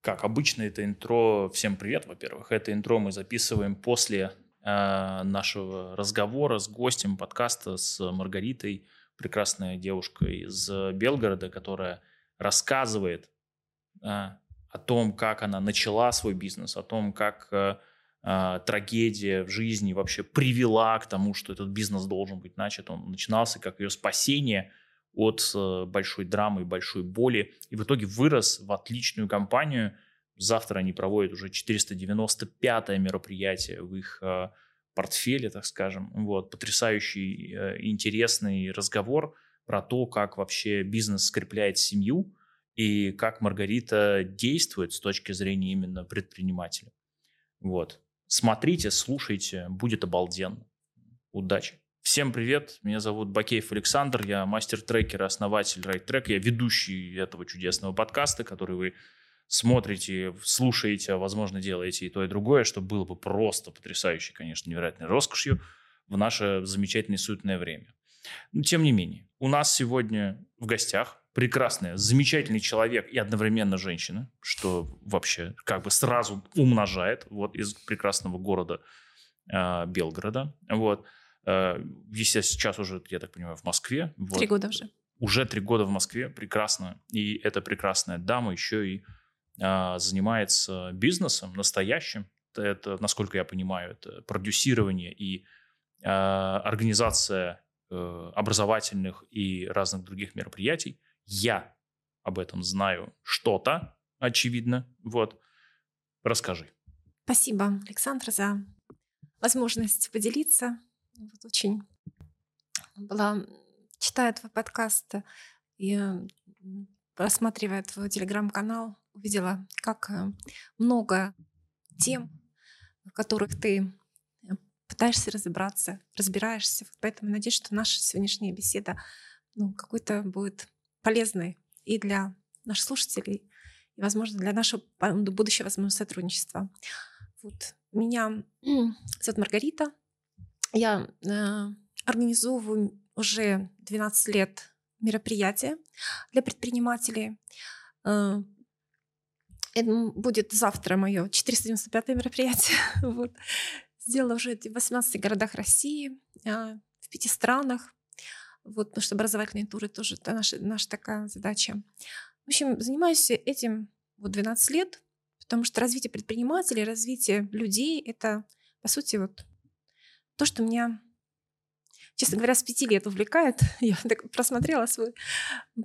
Как обычно, это интро. Всем привет, во-первых. Это интро мы записываем после э, нашего разговора с гостем подкаста с Маргаритой, прекрасная девушка из Белгорода, которая рассказывает э, о том, как она начала свой бизнес, о том, как э, э, трагедия в жизни вообще привела к тому, что этот бизнес должен быть начат. Он начинался как ее спасение – от э, большой драмы, большой боли, и в итоге вырос в отличную компанию. Завтра они проводят уже 495-е мероприятие в их э, портфеле, так скажем. Вот, потрясающий, э, интересный разговор про то, как вообще бизнес скрепляет семью и как Маргарита действует с точки зрения именно предпринимателя. Вот. Смотрите, слушайте, будет обалденно. Удачи! Всем привет, меня зовут Бакеев Александр, я мастер-трекер, основатель RideTrack, я ведущий этого чудесного подкаста, который вы смотрите, слушаете, а возможно делаете и то, и другое, что было бы просто потрясающе, конечно, невероятной роскошью в наше замечательное суетное время. Но тем не менее, у нас сегодня в гостях прекрасная, замечательный человек и одновременно женщина, что вообще как бы сразу умножает вот из прекрасного города э, Белгорода. Вот. Э, Естественно, сейчас уже, я так понимаю, в Москве. Вот. Три года уже. Уже три года в Москве, прекрасно. И эта прекрасная дама еще и а, занимается бизнесом настоящим. Это, насколько я понимаю, это продюсирование и а, организация а, образовательных и разных других мероприятий. Я об этом знаю что-то, очевидно. Вот. Расскажи. Спасибо, Александр, за возможность поделиться вот очень была, читая твой подкаст и просматривая твой телеграм-канал, увидела, как э, много тем, в которых ты э, пытаешься разобраться, разбираешься. Поэтому надеюсь, что наша сегодняшняя беседа ну, какой-то будет полезной и для наших слушателей, и, возможно, для нашего будущего возможно, сотрудничества. Вот. Меня зовут Маргарита, я э, организовываю уже 12 лет мероприятия для предпринимателей. Э, это будет завтра мое 495 мероприятие. вот. Сделала уже в 18 городах России, э, в пяти странах. Вот, потому что образовательные туры тоже это наша, наша такая задача. В общем, занимаюсь этим вот 12 лет, потому что развитие предпринимателей, развитие людей — это, по сути, вот то, что меня, честно говоря, с пяти лет увлекает. Я так просмотрела свой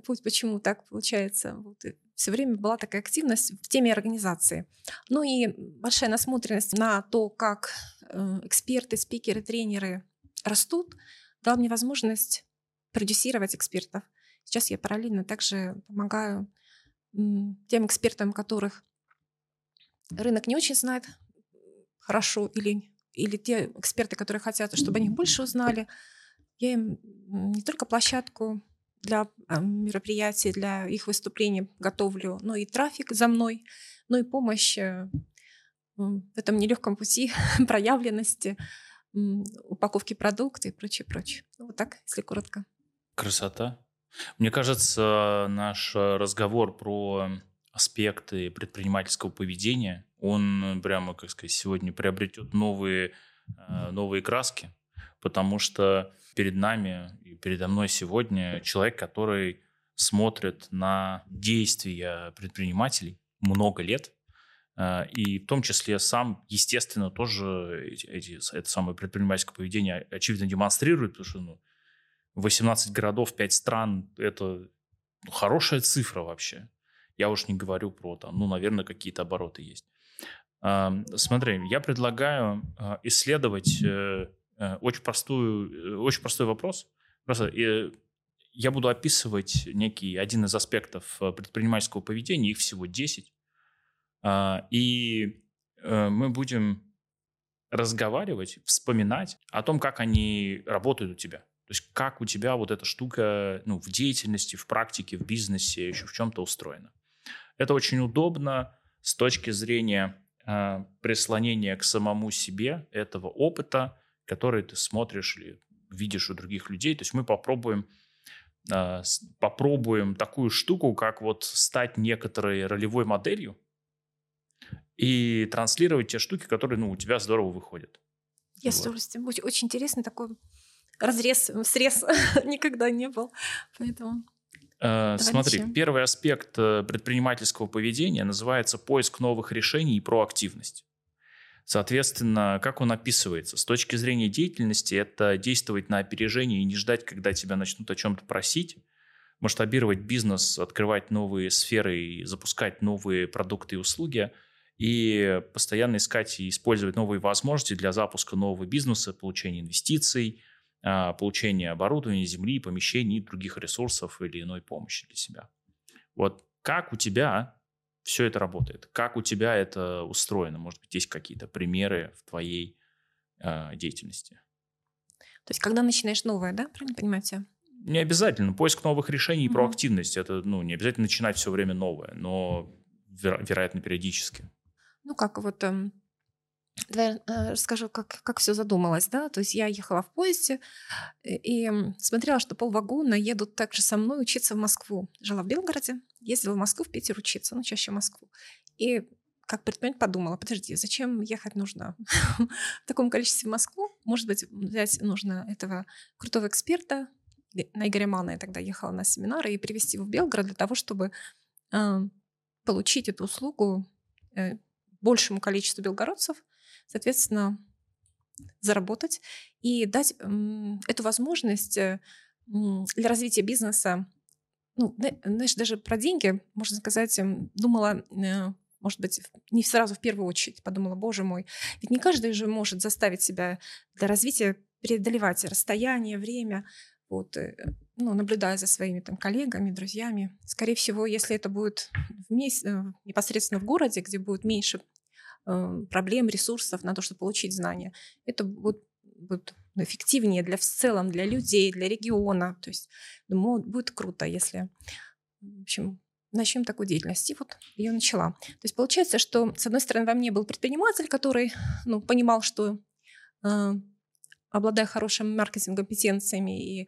путь, почему так получается. Вот. Все время была такая активность в теме организации. Ну и большая насмотренность на то, как э, эксперты, спикеры, тренеры растут, дала мне возможность продюсировать экспертов. Сейчас я параллельно также помогаю тем экспертам, которых рынок не очень знает хорошо или или те эксперты, которые хотят, чтобы о них больше узнали, я им не только площадку для а, мероприятий, для их выступлений готовлю, но и трафик за мной, но и помощь э, в этом нелегком пути проявленности, упаковки продуктов и прочее, прочее. Ну, вот так, если коротко. Красота. Мне кажется, наш разговор про аспекты предпринимательского поведения он прямо, как сказать, сегодня приобретет новые, э, новые краски, потому что перед нами и передо мной сегодня человек, который смотрит на действия предпринимателей много лет, э, и в том числе сам, естественно, тоже эти, это самое предпринимательское поведение очевидно демонстрирует, потому что ну, 18 городов, 5 стран – это ну, хорошая цифра вообще. Я уж не говорю про, там, ну, наверное, какие-то обороты есть. Смотри, я предлагаю а, исследовать э, э, очень, простую, э, очень простой вопрос. Просто я буду описывать некий один из аспектов предпринимательского поведения, их всего 10. А, и мы будем разговаривать, вспоминать о том, как они работают у тебя. То есть как у тебя вот эта штука ну, в деятельности, в практике, в бизнесе, еще в чем-то устроена. Это очень удобно с точки зрения э, прислонения к самому себе этого опыта, который ты смотришь или видишь у других людей. То есть мы попробуем э, попробуем такую штуку, как вот стать некоторой ролевой моделью и транслировать те штуки, которые ну, у тебя здорово выходят. Я вот. с удовольствием. Очень, очень интересный такой разрез, срез никогда не был. Поэтому... Э, смотри, начнем. первый аспект э, предпринимательского поведения называется поиск новых решений и проактивность. Соответственно, как он описывается? С точки зрения деятельности, это действовать на опережение и не ждать, когда тебя начнут о чем-то просить, масштабировать бизнес, открывать новые сферы и запускать новые продукты и услуги, и постоянно искать и использовать новые возможности для запуска нового бизнеса, получения инвестиций, получения оборудования, земли, помещений других ресурсов или иной помощи для себя. Вот как у тебя все это работает? Как у тебя это устроено? Может быть, есть какие-то примеры в твоей э, деятельности? То есть, когда начинаешь новое, да, правильно понимаете? Не обязательно. Поиск новых решений и mm-hmm. проактивность. Это, ну, не обязательно начинать все время новое, но, веро- вероятно, периодически. Ну, как вот эм, Давай э, расскажу, как, как все задумалось. Да? То есть я ехала в поезде и смотрела, что полвагона едут также со мной учиться в Москву. Жила в Белгороде, ездила в Москву, в Питер учиться, ну, чаще в Москву. И как предприниматель подумала, подожди, зачем ехать нужно в таком количестве в Москву? Может быть, взять нужно этого крутого эксперта, на Игоря Мана я тогда ехала на семинары, и привезти его в Белгород для того, чтобы э, получить эту услугу э, большему количеству белгородцев – соответственно, заработать и дать эту возможность э, для развития бизнеса. Ну, знаешь, даже про деньги, можно сказать, эм, думала, э, может быть, не сразу в первую очередь, подумала, боже мой, ведь не каждый же может заставить себя для развития преодолевать расстояние, время, вот, э, ну, наблюдая за своими там коллегами, друзьями. Скорее всего, если это будет вместе, непосредственно в городе, где будет меньше проблем, ресурсов на то, чтобы получить знания. Это будет, будет эффективнее для в целом, для людей, для региона. То есть, думаю, будет круто, если, в общем, начнем такую деятельность. И вот ее начала. То есть получается, что, с одной стороны, во мне был предприниматель, который ну, понимал, что э, обладая хорошими маркетинговыми компетенциями и э,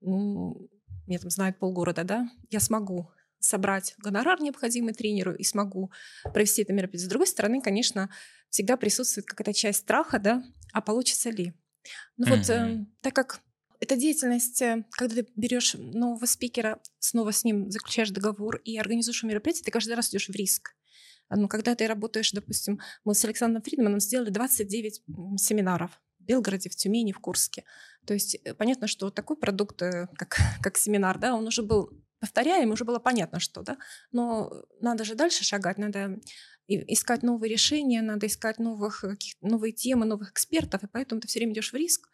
меня там знают полгорода, да, я смогу собрать гонорар необходимый тренеру и смогу провести это мероприятие. С другой стороны, конечно, всегда присутствует какая-то часть страха, да, а получится ли? Ну mm-hmm. вот, э, так как эта деятельность, э, когда ты берешь нового спикера, снова с ним заключаешь договор и организуешь мероприятие, ты каждый раз идешь в риск. Ну, когда ты работаешь, допустим, мы с Александром Фридманом сделали 29 семинаров в Белгороде, в Тюмени, в Курске. То есть э, понятно, что такой продукт, э, как, как семинар, да, он уже был повторяем, уже было понятно, что, да, но надо же дальше шагать, надо искать новые решения, надо искать новых, новые темы, новых экспертов, и поэтому ты все время идешь в риск,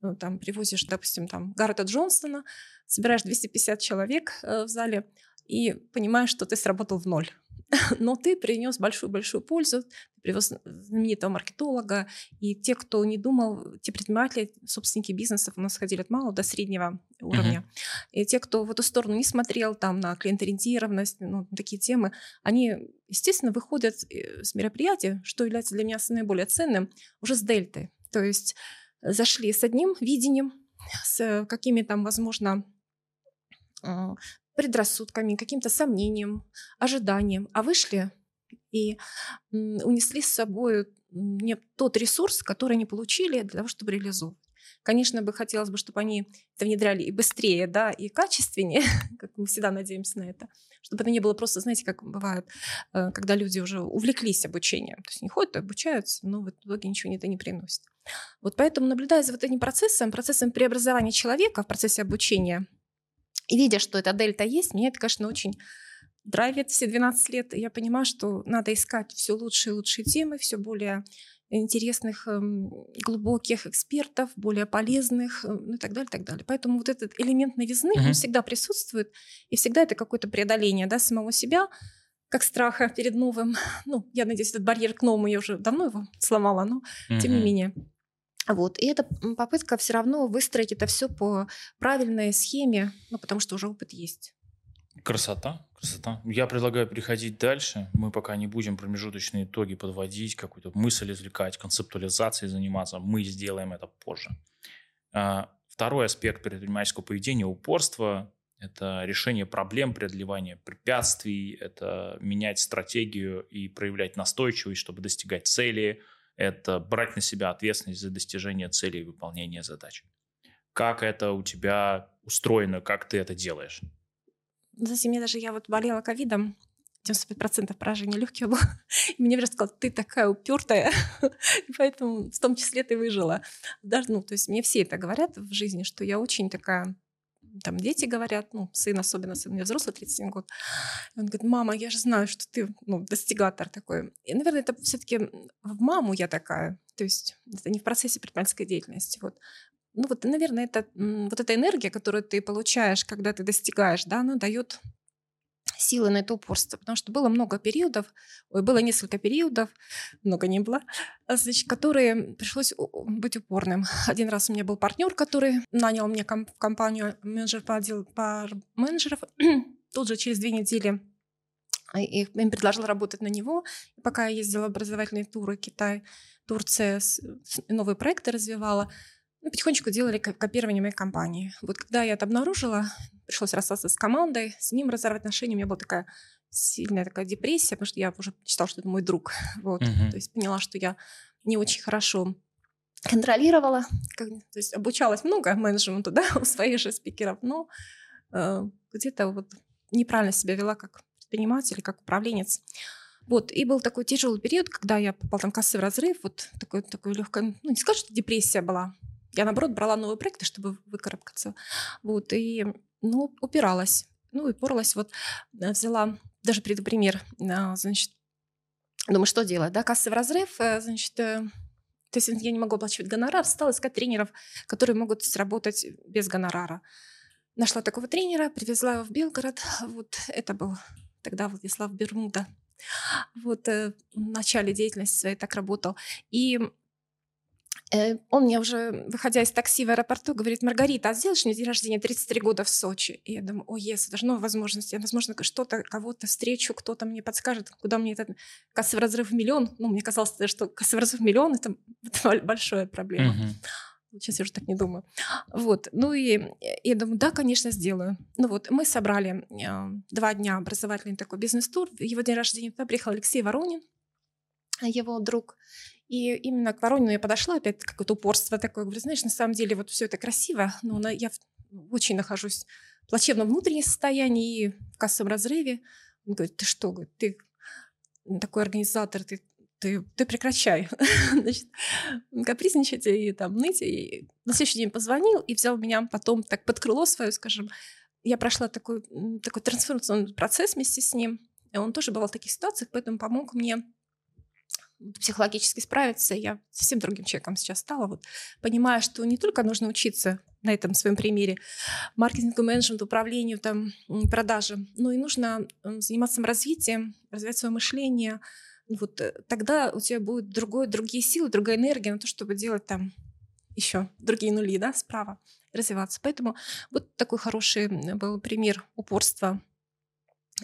ну, там привозишь, допустим, там Гаррета Джонстона, собираешь 250 человек э, в зале и понимаешь, что ты сработал в ноль. но ты принес большую-большую пользу, привез знаменитого маркетолога, и те, кто не думал, те предприниматели, собственники бизнесов у нас ходили от малого до среднего уровня, uh-huh. и те, кто в эту сторону не смотрел, там, на клиенториентированность, ну, такие темы, они, естественно, выходят э, с мероприятия, что является для меня наиболее ценным, уже с дельты, то есть зашли с одним видением, с какими там, возможно, а, предрассудками, каким-то сомнением, ожиданием, а вышли и унесли с собой не тот ресурс, который они получили для того, чтобы реализовывать. Конечно, бы хотелось бы, чтобы они это внедряли и быстрее, да, и качественнее, как мы всегда надеемся на это, чтобы это не было просто, знаете, как бывает, э, когда люди уже увлеклись обучением, то есть не ходят, обучаются, но в итоге ничего это не приносит. Вот поэтому, наблюдая за вот этим процессом, процессом преобразования человека в процессе обучения, и видя, что эта дельта есть, мне это, конечно, очень драйвит все 12 лет. И я понимаю, что надо искать все лучшие и лучшие темы, все более интересных, эм, глубоких экспертов, более полезных, э, ну и так далее, так далее. Поэтому вот этот элемент новизны, uh-huh. он всегда присутствует, и всегда это какое-то преодоление да, самого себя, как страха перед новым. Ну, я надеюсь, этот барьер к новому я уже давно его сломала, но uh-huh. тем не менее. Вот. И это попытка все равно выстроить это все по правильной схеме, ну, потому что уже опыт есть. Красота, красота. Я предлагаю переходить дальше. Мы пока не будем промежуточные итоги подводить, какую-то мысль извлекать, концептуализацией заниматься. Мы сделаем это позже. А, второй аспект предпринимательского поведения – упорство. это решение проблем, преодолевание препятствий, это менять стратегию и проявлять настойчивость, чтобы достигать цели, это брать на себя ответственность за достижение цели и выполнение задач. Как это у тебя устроено, как ты это делаешь? Знаете, мне даже я вот болела ковидом, 95% поражения легких было. И мне просто сказал, ты такая упертая, поэтому в том числе ты выжила. Даже, ну, то есть мне все это говорят в жизни, что я очень такая там дети говорят, ну, сын особенно, сын меня взрослый, 31 год, он говорит, мама, я же знаю, что ты, ну, достигатор такой. И, наверное, это все таки в маму я такая, то есть это не в процессе предпринимательской деятельности, вот. Ну вот, наверное, это вот эта энергия, которую ты получаешь, когда ты достигаешь, да, она дает силы на это упорство, потому что было много периодов, ой, было несколько периодов, много не было, а, значит, которые пришлось быть упорным. Один раз у меня был партнер, который нанял меня комп- компанию менеджер по отделу по менеджеров. Тут же через две недели а, и им предложил работать на него. Пока я ездила в образовательные туры Китай, Турция, новые проекты развивала, мы потихонечку делали копирование моей компании. Вот когда я это обнаружила, пришлось расстаться с командой, с ним разорвать отношения, у меня была такая сильная такая депрессия, потому что я уже считала, что это мой друг. Вот. Uh-huh. То есть поняла, что я не очень хорошо контролировала, как, то есть обучалась много менеджменту, да, у своих же спикеров, но э, где-то вот неправильно себя вела как предприниматель, как управленец. Вот, и был такой тяжелый период, когда я попал там кассовый разрыв, вот такой, такой легкая, ну, не скажу, что депрессия была, я, наоборот, брала новые проекты, чтобы выкарабкаться. Вот, и, ну, упиралась. Ну, и поралась. Вот э, взяла, даже приду пример, а, значит, думаю, что делать, да, кассовый разрыв, э, значит, э, то есть я не могу оплачивать гонорар, стала искать тренеров, которые могут сработать без гонорара. Нашла такого тренера, привезла его в Белгород. Вот это был тогда Владислав Бермуда. Вот в начале деятельности своей так работал. И он мне уже, выходя из такси в аэропорту, говорит, Маргарита, а сделаешь мне день рождения 33 года в Сочи? И я думаю, о, yes, это же новая возможность. Я, возможно, что-то, кого-то встречу, кто-то мне подскажет, куда мне этот кассовый разрыв в миллион. Ну, мне казалось, что кассовый разрыв в миллион – это, это большая проблема. Uh-huh. Сейчас я уже так не думаю. Вот. Ну и я думаю, да, конечно, сделаю. Ну вот, мы собрали э, два дня образовательный такой бизнес-тур. Его день рождения туда приехал Алексей Воронин, его друг. И именно к Воронину я подошла, опять какое-то упорство такое. Говорю, знаешь, на самом деле вот все это красиво, но я очень нахожусь в плачевном внутреннем состоянии и в кассовом разрыве. Он говорит, ты что, ты такой организатор, ты ты, ты прекращай, значит, капризничать и там ныть. И на следующий день позвонил и взял меня потом так под крыло свое, скажем. Я прошла такой, такой трансформационный процесс вместе с ним. И он тоже бывал в таких ситуациях, поэтому помог мне психологически справиться, я совсем другим человеком сейчас стала, вот, понимая, что не только нужно учиться на этом своем примере маркетингу, менеджменту, управлению, там, продаже, но и нужно заниматься саморазвитием, развивать свое мышление. Вот э, тогда у тебя будут другой, другие силы, другая энергия на то, чтобы делать там еще другие нули, да, справа, развиваться. Поэтому вот такой хороший был пример упорства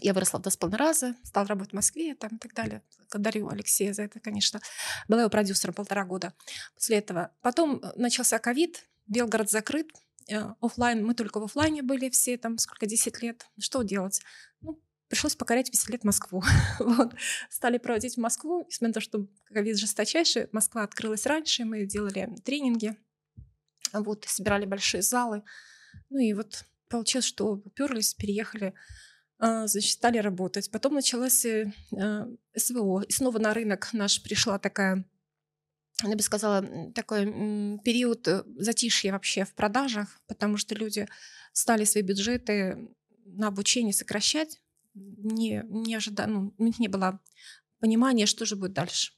я выросла в два с половиной раза, стала работать в Москве там, и так далее. Благодарю Алексея за это, конечно. Была его продюсером полтора года после этого. Потом э, начался ковид, Белгород закрыт, э, офлайн, мы только в офлайне были все, там сколько, 10 лет. Что делать? Ну, пришлось покорять 10 лет Москву. вот. Стали проводить в Москву, несмотря на то, что ковид жесточайший, Москва открылась раньше, мы делали тренинги, вот, собирали большие залы. Ну и вот получилось, что уперлись, переехали значит, стали работать. Потом началась э, а, СВО. И снова на рынок наш пришла такая, я бы сказала, такой период э, затишья вообще в продажах, потому что люди стали свои бюджеты на обучение сокращать. Не, не ожида... ну, у них не было понимания, что же будет дальше.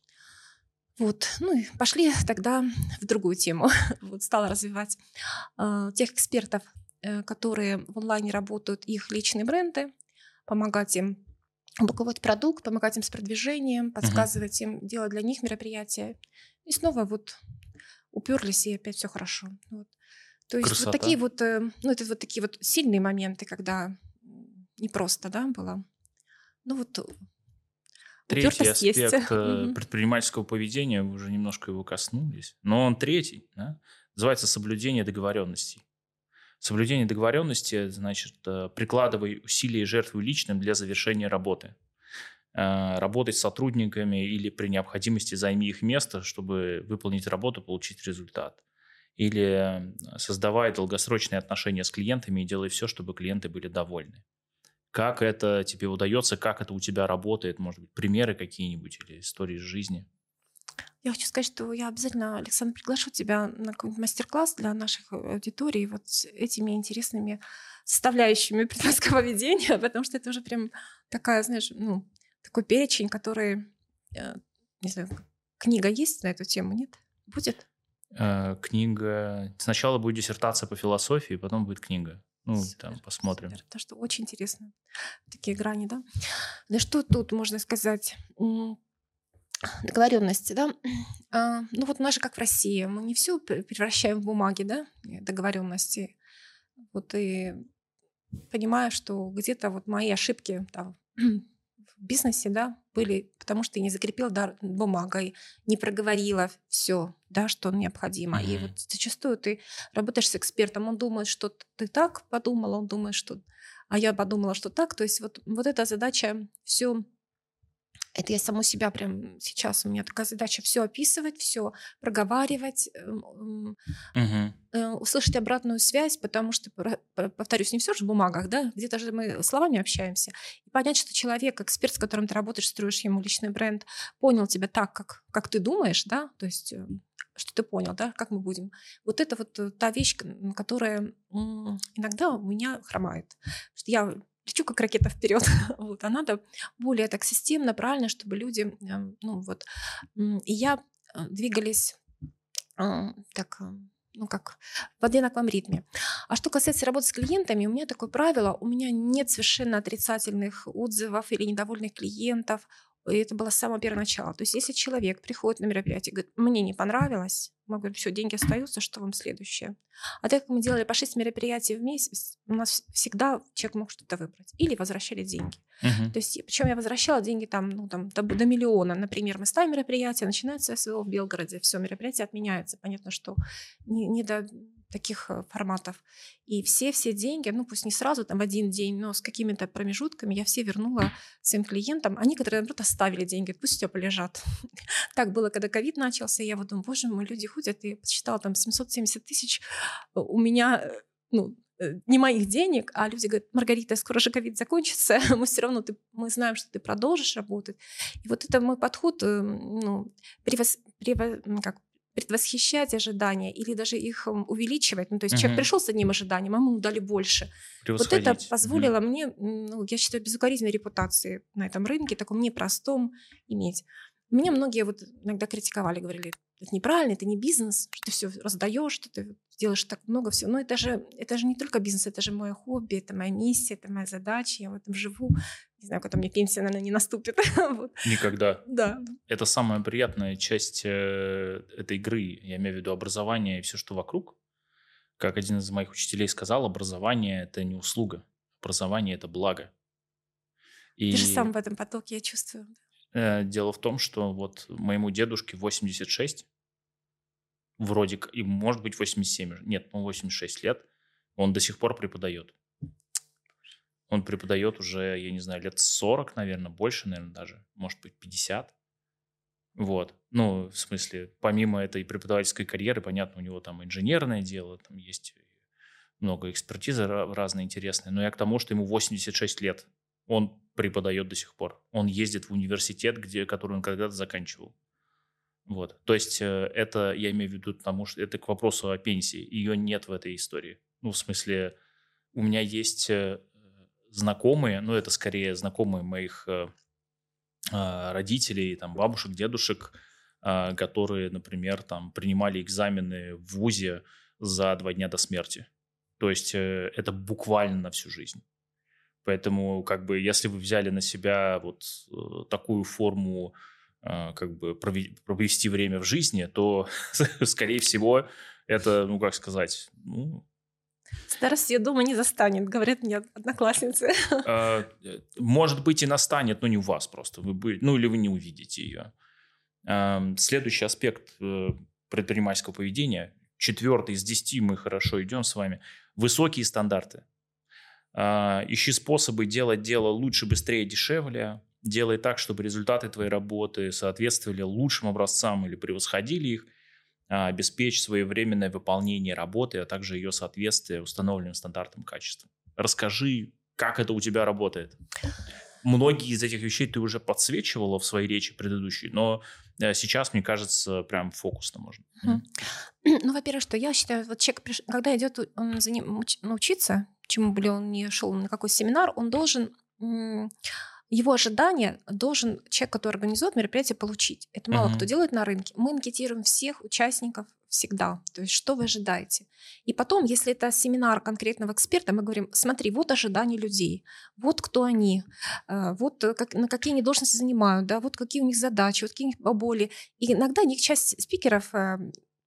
Вот, ну и пошли тогда в другую тему. вот стала развивать э, тех экспертов, э, которые в онлайне работают, их личные бренды, помогать им упаковать продукт, помогать им с продвижением, подсказывать uh-huh. им, делать для них мероприятия. И снова вот уперлись, и опять все хорошо. Вот. То есть Красота. вот такие вот, э, ну, это вот такие вот сильные моменты, когда непросто, да, было. Ну вот Третий аспект есть. Э, предпринимательского поведения, вы уже немножко его коснулись, но он третий, да? называется соблюдение договоренностей. Соблюдение договоренности, значит, э, прикладывай усилия и жертвуй личным для завершения работы. Э, работать с сотрудниками или при необходимости займи их место, чтобы выполнить работу, получить результат. Или создавай долгосрочные отношения с клиентами и делай все, чтобы клиенты были довольны. Как это тебе удается, как это у тебя работает, может быть, примеры какие-нибудь или истории из жизни? Я хочу сказать, что я обязательно, Александр, приглашу тебя на какой-нибудь мастер-класс для наших э, аудиторий вот с этими интересными составляющими предпринимательского ведения, потому что это уже прям такая, знаешь, ну, такой перечень, который, э, не знаю, книга есть на эту тему, нет? Будет? Э, книга... Сначала будет диссертация по философии, потом будет книга. Ну, супер, там посмотрим. Супер. Потому что очень интересно. Такие грани, да? Да что тут можно сказать? Договоренности, да. А, ну вот у нас же как в России, мы не все превращаем в бумаги, да, договоренности. Вот и понимаю, что где-то вот мои ошибки там, в бизнесе, да, были, потому что я не закрепила да, бумагой, не проговорила все, да, что необходимо. Mm-hmm. И вот зачастую ты работаешь с экспертом, он думает, что ты так подумала, он думает, что, а я подумала, что так. То есть вот вот эта задача все это я саму себя прям сейчас, у меня такая задача все описывать, все проговаривать, угу. услышать обратную связь, потому что, повторюсь, не все же в бумагах, да, где-то же мы словами общаемся, и понять, что человек, эксперт, с которым ты работаешь, строишь ему личный бренд, понял тебя так, как, как ты думаешь, да, то есть э, что ты понял, да, как мы будем. Вот это вот э, та вещь, которая иногда у меня хромает. Что я лечу как ракета вперед. вот, а надо более так системно, правильно, чтобы люди, эм, ну вот, и я э, двигались так э, ну как, в одинаковом ритме. А что касается работы с клиентами, у меня такое правило, у меня нет совершенно отрицательных отзывов или недовольных клиентов, и это было с самого первого начала. То есть если человек приходит на мероприятие и говорит, мне не понравилось, мы говорим, все, деньги остаются, что вам следующее? А так как мы делали по 6 мероприятий в месяц, у нас всегда человек мог что-то выбрать. Или возвращали деньги. Uh-huh. То есть, причем я возвращала деньги там, ну, там, до, до миллиона. Например, мы ставим мероприятие, начинается СВО в Белгороде, все, мероприятие отменяется. Понятно, что не, не до таких э, форматов. И все-все деньги, ну пусть не сразу, там в один день, но с какими-то промежутками я все вернула своим клиентам. Они, которые, наоборот, оставили деньги, пусть все полежат. так было, когда ковид начался, я вот думаю, боже мой, люди ходят, и посчитала там 770 тысяч э, у меня, э, ну, не моих денег, а люди говорят, Маргарита, скоро же ковид закончится, мы все равно, ты, мы знаем, что ты продолжишь работать. И вот это мой подход, ну, превос, превос, как, предвосхищать ожидания или даже их увеличивать. Ну, то есть угу. человек пришел с одним ожиданием, а мы дали больше. Вот это позволило угу. мне, ну, я считаю, безукоризненной репутации на этом рынке, таком непростом иметь. Меня многие вот иногда критиковали, говорили, это неправильно, это не бизнес, что ты все раздаешь, что ты делаешь так много всего. Но это же, это же не только бизнес, это же мое хобби, это моя миссия, это моя задача, я в этом живу. Не знаю, когда мне пенсия, наверное, не наступит. вот. Никогда. Да. Это самая приятная часть э, этой игры. Я имею в виду образование и все, что вокруг. Как один из моих учителей сказал, образование – это не услуга. Образование – это благо. И... Ты же сам в этом потоке, я чувствую. Э, дело в том, что вот моему дедушке 86, вроде и может быть 87, нет, ну 86 лет, он до сих пор преподает. Он преподает уже, я не знаю, лет 40, наверное, больше, наверное, даже, может быть, 50. Вот. Ну, в смысле, помимо этой преподавательской карьеры, понятно, у него там инженерное дело, там есть много экспертизы разные интересные, но я к тому, что ему 86 лет. Он преподает до сих пор. Он ездит в университет, где, который он когда-то заканчивал. Вот. То есть э, это, я имею в виду, потому что это к вопросу о пенсии. Ее нет в этой истории. Ну, в смысле, у меня есть э, знакомые, ну, это скорее знакомые моих э, а, родителей, там, бабушек, дедушек, а, которые, например, там, принимали экзамены в ВУЗе за два дня до смерти. То есть это буквально на всю жизнь. Поэтому, как бы, если вы взяли на себя вот э, такую форму, э, как бы, провести время в жизни, то, скорее всего, это, ну, как сказать, ну... Старость, я думаю, не застанет, говорят мне одноклассницы. А, может быть, и настанет, но не у вас просто. Вы, ну, или вы не увидите ее. Следующий аспект э, предпринимательского поведения, четвертый из десяти мы хорошо идем с вами. Высокие стандарты. А, ищи способы делать дело лучше, быстрее, дешевле. Делай так, чтобы результаты твоей работы соответствовали лучшим образцам или превосходили их. А, обеспечь своевременное выполнение работы, а также ее соответствие установленным стандартам качества. Расскажи, как это у тебя работает. Многие из этих вещей ты уже подсвечивала в своей речи предыдущей, но э, сейчас, мне кажется, прям фокусно можно. Ну, во-первых, что я считаю, вот человек, когда идет он за ним научиться, чему бы он не шел на какой семинар, он должен его ожидания должен человек, который организует мероприятие, получить. Это мало uh-huh. кто делает на рынке. Мы анкетируем всех участников всегда. То есть что вы ожидаете? И потом, если это семинар конкретного эксперта, мы говорим, смотри, вот ожидания людей, вот кто они, э, вот как, на какие они должности занимают, да, вот какие у них задачи, вот какие у них боли. И иногда них часть спикеров э,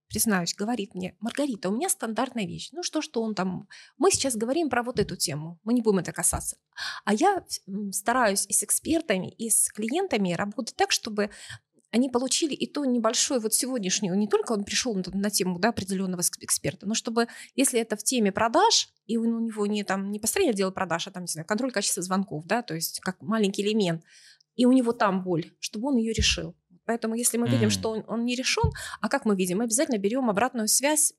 признаюсь, говорит мне, Маргарита, у меня стандартная вещь. Ну что, что он там... Мы сейчас говорим про вот эту тему, мы не будем это касаться. А я стараюсь и с экспертами, и с клиентами работать так, чтобы они получили и то небольшое вот сегодняшнюю, не только он пришел на, на тему да, определенного эксперта, но чтобы, если это в теме продаж, и у него не, там, не построение отдела продаж, а там, не знаю, контроль качества звонков, да, то есть как маленький элемент, и у него там боль, чтобы он ее решил. Поэтому если мы видим, mm. что он, он не решен, а как мы видим? Мы обязательно берем обратную связь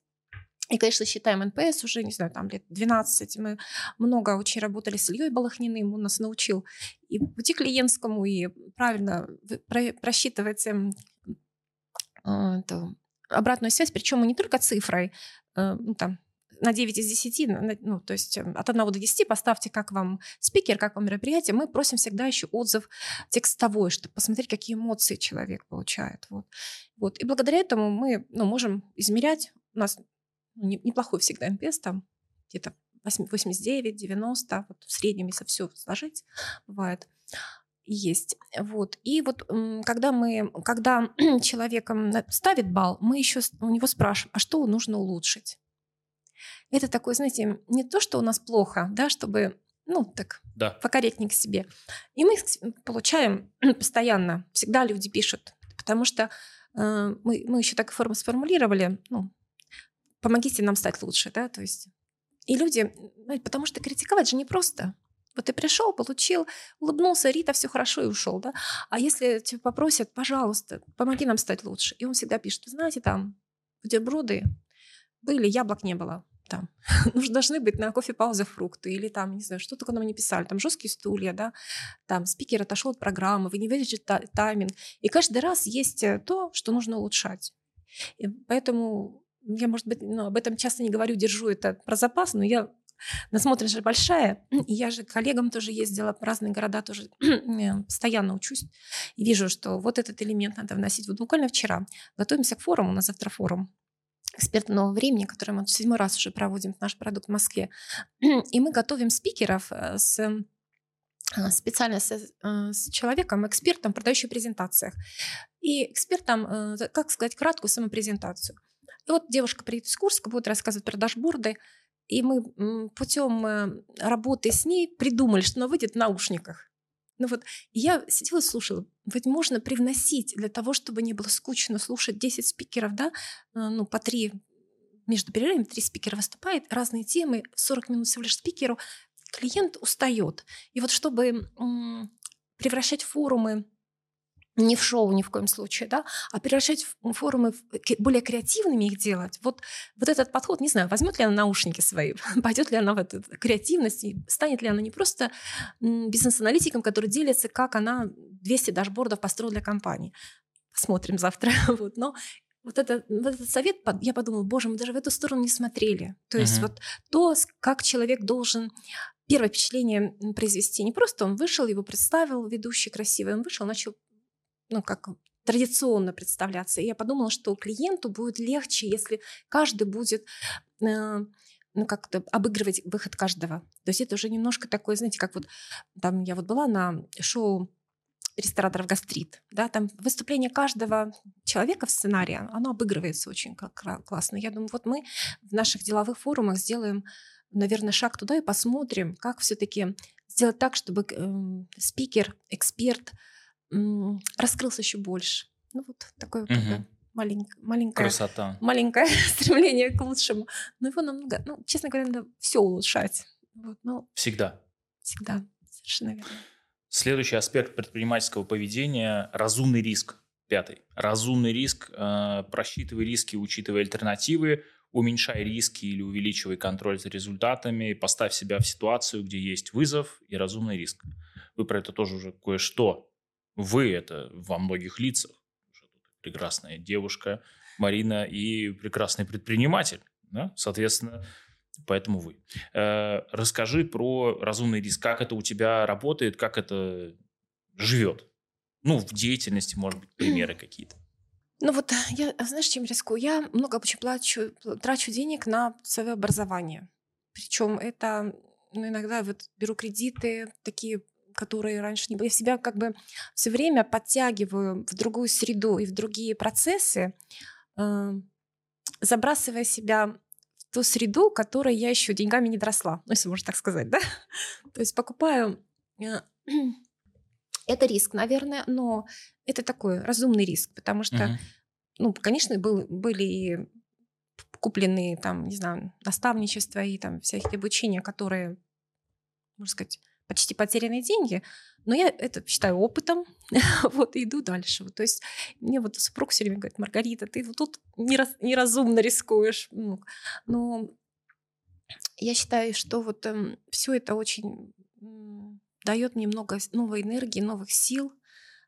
и, конечно, считаем NPS уже, не знаю, там лет 12. Мы много очень работали с Ильей Балахниным, он нас научил и пути клиентскому, и правильно про просчитывать эм, э, эту обратную связь, причем не только цифрой, э, ну, там, на 9 из 10, ну, то есть эм, от 1 до 10 поставьте, как вам спикер, как вам мероприятие. Мы просим всегда еще отзыв текстовой, чтобы посмотреть, какие эмоции человек получает. Вот. Вот. И благодаря этому мы ну, можем измерять. У нас ну, неплохой всегда МПС, там где-то 89, 90, вот в среднем, если все сложить, бывает есть. Вот. И вот когда мы, когда человеком ставит балл, мы еще у него спрашиваем, а что нужно улучшить? Это такое, знаете, не то, что у нас плохо, да, чтобы, ну, так, да. покорректнее к себе. И мы получаем постоянно, всегда люди пишут, потому что э, мы, мы еще так форму сформулировали, ну, помогите нам стать лучше, да, то есть. И люди, потому что критиковать же непросто. Вот ты пришел, получил, улыбнулся, Рита, все хорошо и ушел, да. А если тебя попросят, пожалуйста, помоги нам стать лучше. И он всегда пишет, знаете, там бутерброды были, яблок не было там должны быть на кофе пауза фрукты или там, не знаю, что только нам не писали, там жесткие стулья, да, там спикер отошел от программы, вы не видите тайминг. И каждый раз есть э, то, что нужно улучшать. И поэтому я, может быть, ну, об этом часто не говорю, держу это про запас, но я насмотренность же большая, и я же коллегам тоже ездила в разные города, тоже э, постоянно учусь, и вижу, что вот этот элемент надо вносить. Вот буквально вчера готовимся к форуму, у нас завтра форум, эксперты нового времени, который мы в седьмой раз уже проводим наш продукт в Москве. И мы готовим спикеров э, с э, специально с, э, с человеком, экспертом, продающим презентациях. И экспертом, как сказать, краткую самопрезентацию. И вот девушка приедет из Курска, будет рассказывать про дашборды, и мы путем работы с ней придумали, что она выйдет в наушниках. Ну вот я сидела и слушала. Ведь можно привносить для того, чтобы не было скучно слушать 10 спикеров, да, э, ну, по три между перерывами три спикера выступает, разные темы, 40 минут всего лишь спикеру, клиент устает. И вот чтобы превращать форумы не в шоу ни в коем случае, да, а превращать форумы более креативными их делать. Вот, вот этот подход, не знаю, возьмет ли она наушники свои, пойдет ли она в эту креативность, и станет ли она не просто бизнес-аналитиком, который делится, как она 200 дашбордов построила для компании. Посмотрим завтра. вот, но вот, это, вот этот совет, я подумала, боже, мы даже в эту сторону не смотрели. То есть uh-huh. вот то, как человек должен первое впечатление произвести. Не просто он вышел, его представил, ведущий красивый, он вышел, начал ну, как традиционно представляться. И я подумала, что клиенту будет легче, если каждый будет э, ну, как-то обыгрывать выход каждого. То есть это уже немножко такое, знаете, как вот там я вот была на шоу рестораторов «Гастрит», да, там выступление каждого человека в сценарии, оно обыгрывается очень классно. Я думаю, вот мы в наших деловых форумах сделаем, наверное, шаг туда и посмотрим, как все-таки сделать так, чтобы э, спикер, эксперт, раскрылся еще больше. Ну вот такой вот угу. маленькое, маленькое, Красота. маленькое стремление к лучшему. Но его намного, ну, честно говоря, надо все улучшать. Вот, ну, Всегда. всегда, совершенно верно. Следующий аспект предпринимательского поведения – разумный риск. Пятый. Разумный риск. э, Просчитывай риски, учитывая альтернативы, уменьшай риски или увеличивай контроль за результатами, поставь себя в ситуацию, где есть вызов и разумный риск. Вы про это тоже уже кое-что. Вы – это во многих лицах. Прекрасная девушка Марина и прекрасный предприниматель. Да? Соответственно, поэтому вы. Э, Расскажи про разумный риск. Как это у тебя работает, как это живет? Ну, в деятельности, может быть, примеры какие-то. Ну вот я, знаешь, чем рискую? Я много очень плачу, пл- трачу денег на свое образование. Причем это, ну, иногда вот беру кредиты такие, которые раньше не были. Я себя как бы все время подтягиваю в другую среду и в другие процессы, э, забрасывая себя в ту среду, которой я еще деньгами не доросла. Ну, если можно так сказать, да? То есть покупаю... э, Это риск, наверное, но это такой разумный риск, потому что Мгм. ну, конечно, был, были и купленные там, не знаю, наставничества и там всякие обучения, которые, можно сказать, почти потерянные деньги, но я это считаю опытом, вот, и иду дальше. Вот, то есть мне вот супруг все время говорит, Маргарита, ты вот тут нераз- неразумно рискуешь. Ну, но я считаю, что вот все это очень м, дает мне много новой энергии, новых сил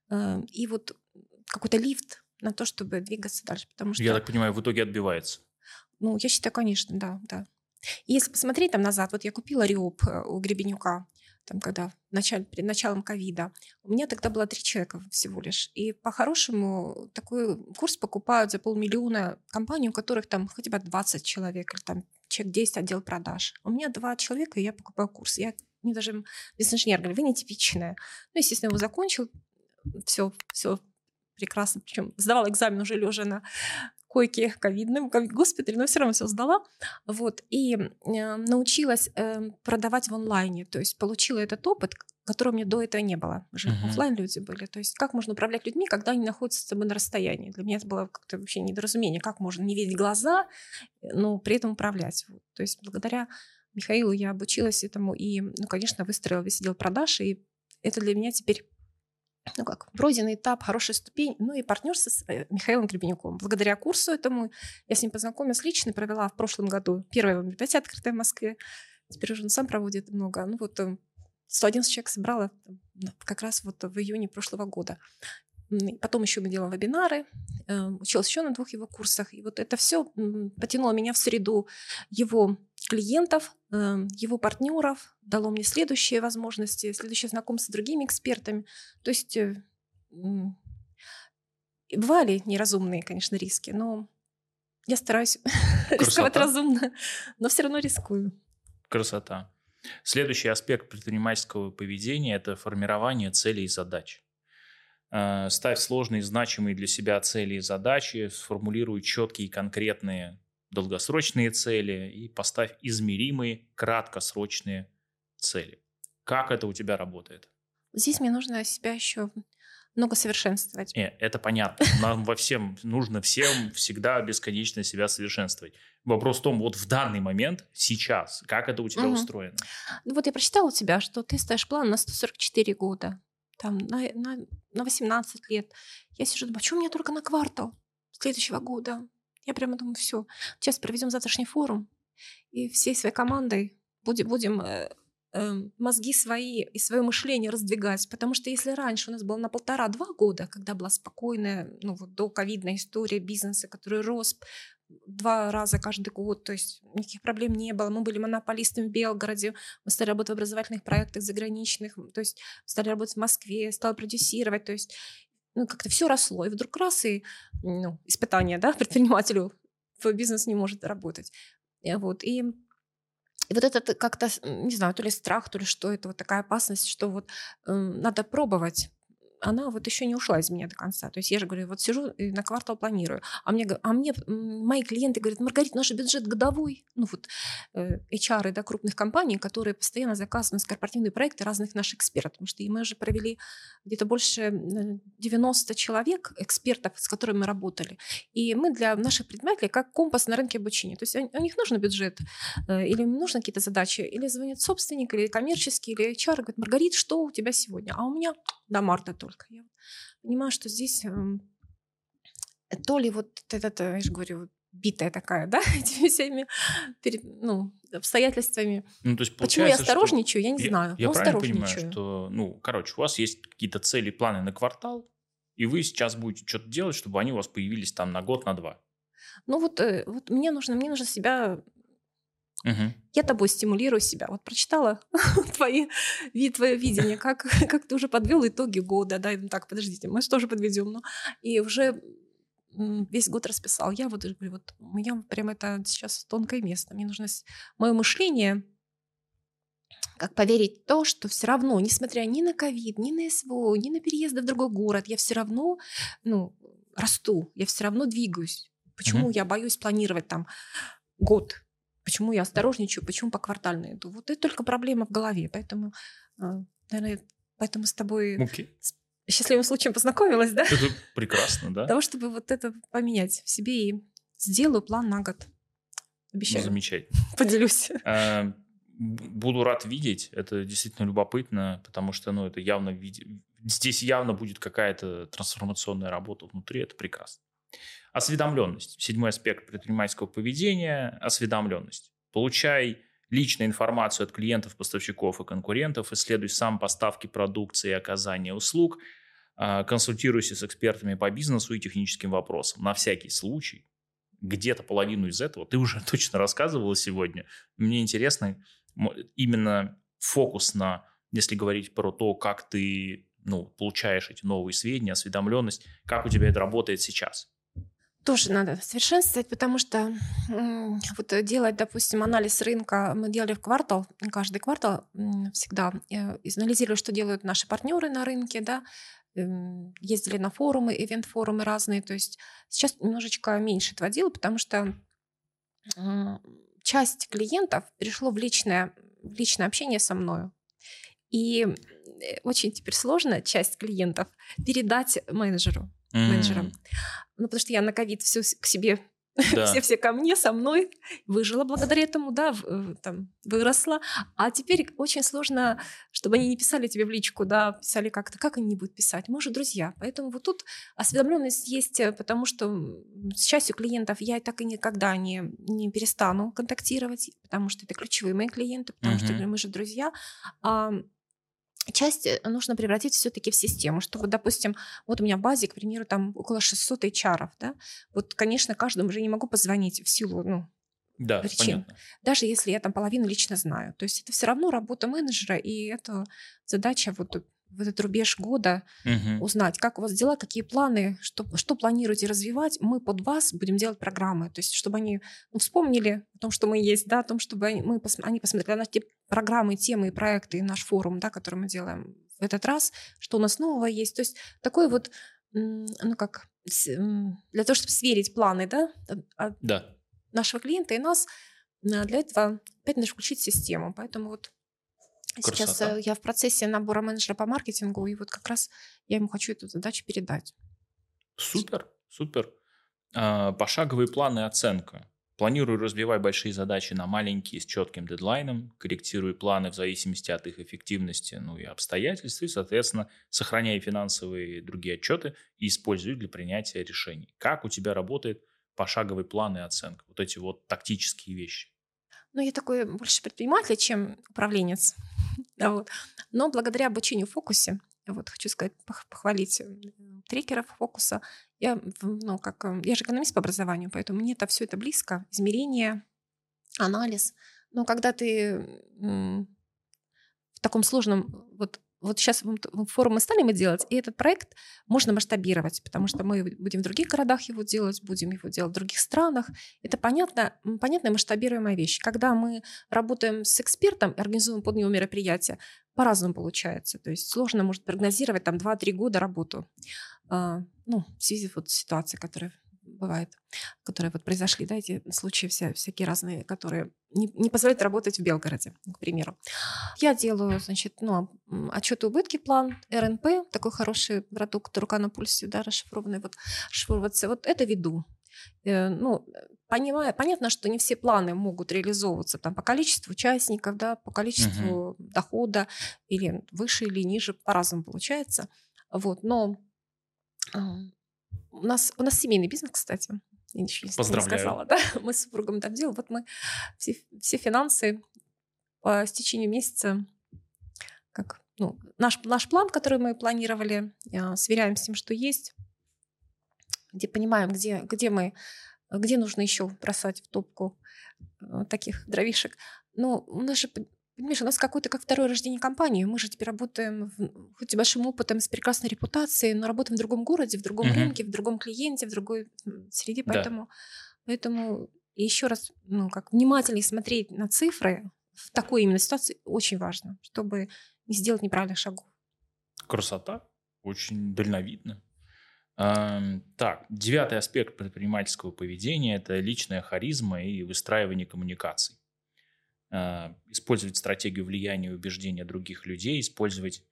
э, и вот какой-то лифт на то, чтобы двигаться дальше, потому что Я так понимаю, в итоге отбивается. ну, я считаю, конечно, да, да. И если посмотреть там назад, вот я купила Риоп э, у Гребенюка, там, когда начале, перед началом ковида, у меня тогда было три человека всего лишь. И по-хорошему такой курс покупают за полмиллиона компании, у которых там хотя бы 20 человек или там человек 10 отдел продаж. У меня два человека, и я покупаю курс. Я мне даже бизнес-инженер говорит, вы нетипичная. Ну, естественно, его закончил, все, все прекрасно. Причем сдавала экзамен уже лежа на койке ковидном, ковид госпитале, но все равно все сдала. Вот. И э, научилась э, продавать в онлайне. То есть получила этот опыт, которого меня до этого не было. Мы же Мгм. оффлайн люди были. То есть как можно управлять людьми, когда они находятся с тобой на расстоянии. Для меня это было как-то вообще недоразумение. Как можно не видеть глаза, э, но при этом управлять. Вот. То есть благодаря Михаилу я обучилась этому и, ну, конечно, выстроила весь отдел продаж. И это для меня теперь ну как, пройденный этап, хорошая ступень, ну и партнерство с э, Михаилом Гребенюком. Благодаря курсу этому я с ним познакомилась лично, провела в прошлом году первое его мероприятие открытое в Москве. Теперь уже он сам проводит много. Ну вот э, 111 человек собрала как раз вот в июне прошлого года. Потом еще мы делаем вебинары, э, училась еще на двух его курсах. И вот это все потянуло меня в среду его клиентов, э, его партнеров, дало мне следующие возможности, следующее знакомство с другими экспертами. То есть э, бывали неразумные, конечно, риски, но я стараюсь рисковать Красота. разумно, но все равно рискую. Красота. Следующий аспект предпринимательского поведения – это формирование целей и задач. Э, Ставь сложные, значимые для себя цели и задачи, сформулируй четкие и конкретные долгосрочные цели и поставь измеримые краткосрочные цели. Как это у тебя работает? Здесь мне нужно себя еще много совершенствовать. Не, это понятно. Нам во всем нужно всем всегда бесконечно себя совершенствовать. Вопрос в том, вот в данный момент, сейчас, как это у тебя Мгм. устроено? Ну вот я прочитала у тебя, что ты ставишь план на 144 года, там, на, на, на 18 лет. Я сижу, думаю, что у меня только на квартал следующего года? Я прямо думаю, все, сейчас проведем завтрашний форум, и всей своей командой будем, будем э, э, мозги свои и свое мышление раздвигать. Потому что если раньше у нас было на полтора-два года, когда была спокойная, ну вот до ковидная история бизнеса, который рос два раза каждый год, то есть никаких проблем не было. Мы были монополистами в Белгороде, мы стали работать в образовательных проектах заграничных, то есть стали работать в Москве, стали продюсировать, то есть ну, как-то все росло. И вдруг раз и ну, испытание, да, предпринимателю бизнес не может работать. И Вот, и и вот это как-то, не знаю, то ли страх, то ли что, это вот такая опасность, что вот э, надо пробовать она вот еще не ушла из меня до конца. То есть я же говорю, вот сижу и на квартал планирую. А мне, а мне мои клиенты говорят, Маргарита, наш бюджет годовой. Ну вот э, HR да, крупных компаний, которые постоянно заказывают корпоративные проекты разных наших экспертов. Потому что мы же провели где-то больше 90 человек, экспертов, с которыми мы работали. И мы для наших предпринимателей как компас на рынке обучения. То есть у них нужен бюджет, э, или им нужны какие-то задачи, или звонит собственник, или коммерческий, или HR, говорит, Маргарит, что у тебя сегодня? А у меня до марта только. Я понимаю, что здесь эм, то ли вот этот, я же говорю, битая такая, да, этими всеми перед, ну, обстоятельствами. Ну, то есть Почему я осторожничаю, я не я, знаю. Я правильно понимаю, что, ну, короче, у вас есть какие-то цели, планы на квартал, и вы сейчас будете что-то делать, чтобы они у вас появились там на год, на два. Ну вот, э, вот мне нужно, мне нужно себя Угу. Я тобой стимулирую себя. Вот прочитала твои, твое видение, как, как ты уже подвел итоги года. Да, ну так, подождите, мы же тоже подведем. Ну, и уже весь год расписал. Я вот говорю, вот у меня прям это сейчас тонкое место. Мне нужно мое мышление как поверить в то, что все равно, несмотря ни на ковид, ни на СВО, ни на переезды в другой город, я все равно ну, расту, я все равно двигаюсь. Почему mm-hmm. я боюсь планировать там год? Почему я осторожничаю? Почему по квартально иду? Вот это только проблема в голове. Поэтому, а, наверное, поэтому с тобой okay счастливым случаем познакомилась, да? Это прекрасно, да? Для того, чтобы вот это поменять в себе и сделаю план на год. Обещаю. Ну, замечательно. Поделюсь. А, буду рад видеть. Это действительно любопытно, потому что, ну, это явно здесь явно будет какая-то трансформационная работа внутри. Это прекрасно. Осведомленность. Седьмой аспект предпринимательского поведения – осведомленность. Получай личную информацию от клиентов, поставщиков и конкурентов, исследуй сам поставки продукции и оказания услуг, а, консультируйся с экспертами по бизнесу и техническим вопросам. На всякий случай, где-то половину из этого ты уже точно рассказывала сегодня. Мне интересно именно фокус на, если говорить про то, как ты ну, получаешь эти новые сведения, осведомленность, как у тебя это работает сейчас тоже надо совершенствовать, потому что вот делать, допустим, анализ рынка мы делали в квартал, каждый квартал всегда э, анализировали, что делают наши партнеры на рынке, да, эм, ездили на форумы, ивент-форумы разные, то есть сейчас немножечко меньше этого дела, потому что часть клиентов перешло в личное, в личное общение со мной. И э, очень теперь сложно часть клиентов передать менеджеру. Менеджером. Ну, потому что я на ковид все к себе да. все все ко мне, со мной, выжила благодаря этому, да, э, там, выросла. А теперь очень сложно, чтобы они не писали тебе в личку, да, писали как-то, как они не будут писать, может, друзья. Поэтому вот тут осведомленность есть, э, потому что с частью клиентов я так и никогда не, не перестану контактировать, потому что это ключевые мои клиенты, потому uh-huh. что мы же друзья. Часть э, нужно превратить все-таки в систему, чтобы, допустим, вот у меня в базе, к примеру, там около 600 HR, да, вот, конечно, каждому же не могу позвонить в силу, ну, да, причин. Понятно. Даже если я там половину лично знаю. То есть это все равно работа менеджера, и это задача вот в этот рубеж года угу. узнать, как у вас дела, какие планы, что, что планируете развивать. Мы под вас будем делать программы. То есть, чтобы они ну, вспомнили о том, что мы есть, да, о том, чтобы они, мы, они посмотрели на те программы, темы и проекты, наш форум, да, который мы делаем в этот раз, что у нас нового есть. То есть, такой вот, ну как, для того, чтобы сверить планы, да, да. нашего клиента и нас, для этого опять нужно включить систему. Поэтому вот Красота. Сейчас э, я в процессе набора менеджера по маркетингу, и вот как раз я ему хочу эту задачу передать. Супер, супер. А, пошаговые планы оценка. Планирую развивать большие задачи на маленькие с четким дедлайном, корректирую планы в зависимости от их эффективности ну и обстоятельств, и, соответственно, сохраняю финансовые и другие отчеты и использую для принятия решений. Как у тебя работает пошаговый план и оценка? Вот эти вот тактические вещи. Ну, я такой больше предприниматель, чем управленец. да, вот. Но благодаря обучению в фокусе, вот хочу сказать, похвалить трекеров фокуса. Я, ну, как, э, я же экономист по образованию, поэтому мне это все это близко. Измерение, анализ. Но когда ты в таком сложном вот вот сейчас форум мы стали мы делать, и этот проект можно масштабировать, потому что мы будем в других городах его делать, будем его делать в других странах. Это понятно, понятная масштабируемая вещь. Когда мы работаем с экспертом, организуем под него мероприятие, по-разному получается. То есть сложно, может, прогнозировать там 2-3 года работу. А, ну, в связи вот с ситуацией, которая бывает, которые вот произошли, да, эти случаи вся, всякие разные, которые не, не позволяют работать в Белгороде, к примеру. Я делаю, значит, ну, отчет убытки, план РНП, такой хороший продукт, рука на пульсе, да, расшифрованный, вот, расшифровываться, вот это веду. Э, ну, понимаю, понятно, что не все планы могут реализовываться там, по количеству участников, да, по количеству uh-huh. дохода, или выше, или ниже, по-разному получается. Вот, но у нас, у нас семейный бизнес, кстати. Я ничего не сказала, да? Мы с супругом там делаем. Вот мы все, все финансы по стечению месяца, как, ну, наш, наш план, который мы планировали, а, сверяем с тем, что есть, где понимаем, где, где мы, где нужно еще бросать в топку э, таких дровишек. Но у нас же Понимаешь, у нас какое-то как второе рождение компании. Мы же теперь работаем, в, хоть и большим опытом, с прекрасной репутацией, но работаем в другом городе, в другом mm-hmm. рынке, в другом клиенте, в другой среде. Поэтому, да. поэтому еще раз, ну, как внимательнее смотреть на цифры в такой именно ситуации очень важно, чтобы не сделать неправильных шагов. Красота. Очень дальновидно. Так, девятый аспект предпринимательского поведения – это личная харизма и выстраивание коммуникаций. А, использовать стратегию влияния и убеждения других людей, использовать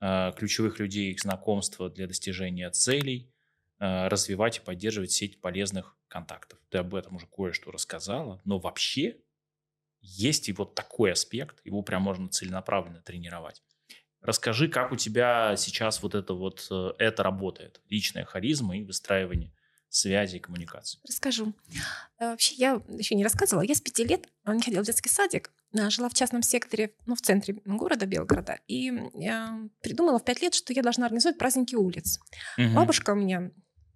а, ключевых людей их знакомства для достижения целей, а, развивать и поддерживать сеть полезных контактов. Ты об этом уже кое-что рассказала, но вообще есть и вот такой аспект, его прям можно целенаправленно тренировать. Расскажи, как у тебя сейчас вот это вот э, это работает, личная харизма и выстраивание связи и коммуникации. Расскажу. Э, вообще, я еще не рассказывала. Я с пяти лет э, не ходила в детский садик, э, жила в частном секторе, ну, в центре города Белгорода, и я придумала в пять лет, что я должна организовать праздники улиц. Угу. Бабушка у меня,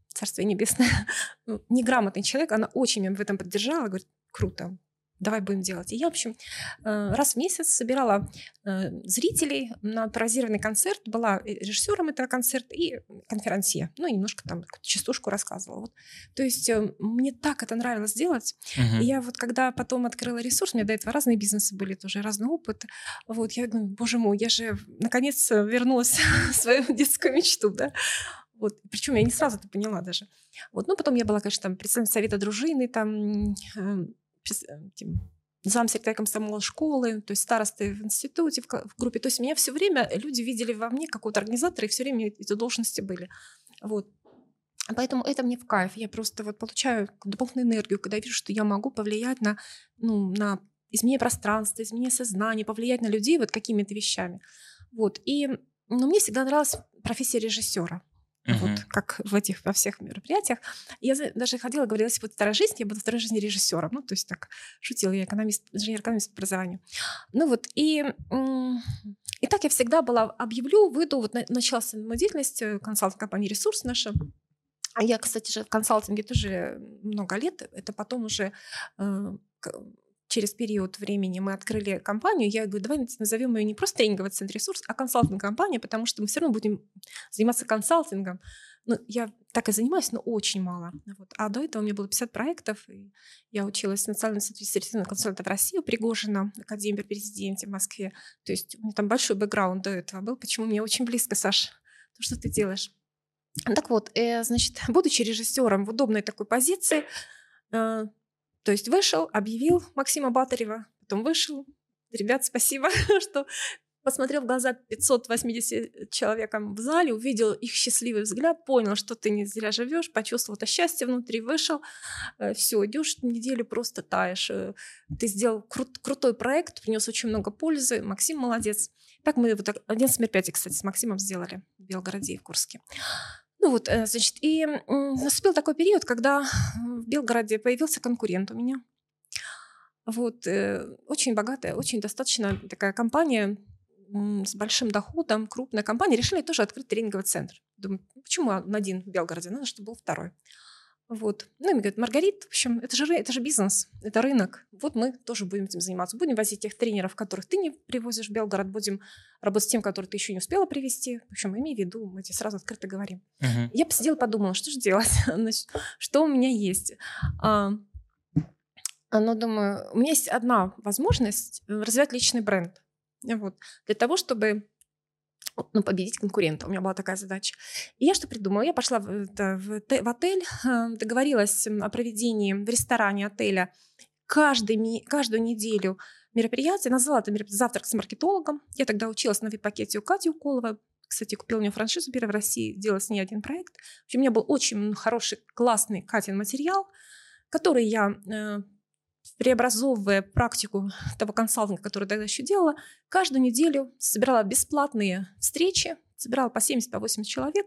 царствие небесное, ну, неграмотный человек, она очень меня в этом поддержала, говорит, круто, давай будем делать. И я, в общем, э, раз в месяц собирала э, зрителей на паразированный концерт, была режиссером этого концерта и конферансье. Ну, и немножко там частушку рассказывала. Вот. То есть э, мне так это нравилось делать. Uh-huh. И я вот когда потом открыла ресурс, у меня до этого разные бизнесы были, тоже разный опыт. Вот, я думаю, боже мой, я же наконец вернулась в свою детскую мечту, да. Вот. Причем я не сразу это поняла даже. Вот. Ну, потом я была, конечно, там представителем совета дружины, там этим, замсекретарь комсомола школы, то есть старосты в институте, в, в группе. То есть меня все время люди видели во мне какого-то организатора, и все время эти должности были. Вот. Поэтому это мне в кайф. Я просто вот получаю дополнительную энергию, когда вижу, что я могу повлиять на, ну, на изменение пространства, изменение сознания, повлиять на людей вот какими-то вещами. Вот. И ну, мне всегда нравилась профессия режиссера. Uh-huh. Вот как в этих во всех мероприятиях. Я даже ходила, говорила, если будет вторая жизнь, я буду второй жизни режиссером. Ну, то есть так шутила, я экономист, инженер-экономист по образованию. Ну вот, и, и так я всегда была, объявлю, выйду, вот началась моя деятельность, э, консалтинг компании «Ресурс» наша, я, кстати же, в консалтинге тоже много лет. Это потом уже э, через период времени мы открыли компанию, я говорю, давай назовем ее не просто тренинговый центр ресурс, а консалтинг-компания, потому что мы все равно будем заниматься консалтингом. Ну, я так и занимаюсь, но очень мало. Вот. А до этого у меня было 50 проектов, и я училась в Национальном институте сертифицированных консультантов России у Пригожина, Академии при президенте в Москве. То есть у меня там большой бэкграунд до этого был, почему мне очень близко, Саша, то, что ты делаешь. Так вот, э, значит, будучи режиссером в удобной такой позиции, э, то есть вышел, объявил Максима Батарева, потом вышел. Ребят, спасибо, что посмотрел в глаза 580 человекам в зале, увидел их счастливый взгляд, понял, что ты не зря живешь, почувствовал это счастье внутри, вышел, э, все, идешь неделю просто таешь. Э, ты сделал крут, крутой проект, принес очень много пользы, Максим молодец. Так мы вот 11 мероприятий, кстати, с Максимом сделали в Белгороде и в Курске. Ну вот, э, значит, и наступил такой период, когда в Белгороде появился конкурент у меня. Вот, э, очень богатая, очень достаточно такая компания с большим доходом, крупная компания, решили тоже открыть тренинговый центр. Думаю, почему один в Белгороде? Надо, чтобы был второй. Вот. Ну, и мне говорят, Маргарит, в общем, это же, это же бизнес, это рынок. Вот мы тоже будем этим заниматься. Будем возить тех тренеров, которых ты не привозишь в Белгород, будем работать с тем, которых ты еще не успела привести. В общем, имей в виду, мы тебе сразу открыто говорим. Uh-huh. Я посидела, подумала, что же делать, что у меня есть. А, но думаю, у меня есть одна возможность развивать личный бренд. вот, для того, чтобы ну, победить конкурента. У меня была такая задача. И я что придумала? Я пошла в, это, в, в отель, э, договорилась о проведении в ресторане отеля каждый, каждую неделю мероприятие. Назвала это мероприятие «Завтрак с маркетологом». Я тогда училась на вип-пакете у Кати Уколовой. Кстати, купила у нее франшизу первой в России, делала с ней один проект. В общем, у меня был очень хороший, классный Катин материал, который я э, преобразовывая практику того консалтинга, который тогда еще делала, каждую неделю собирала бесплатные встречи, собирала по 70-80 по человек,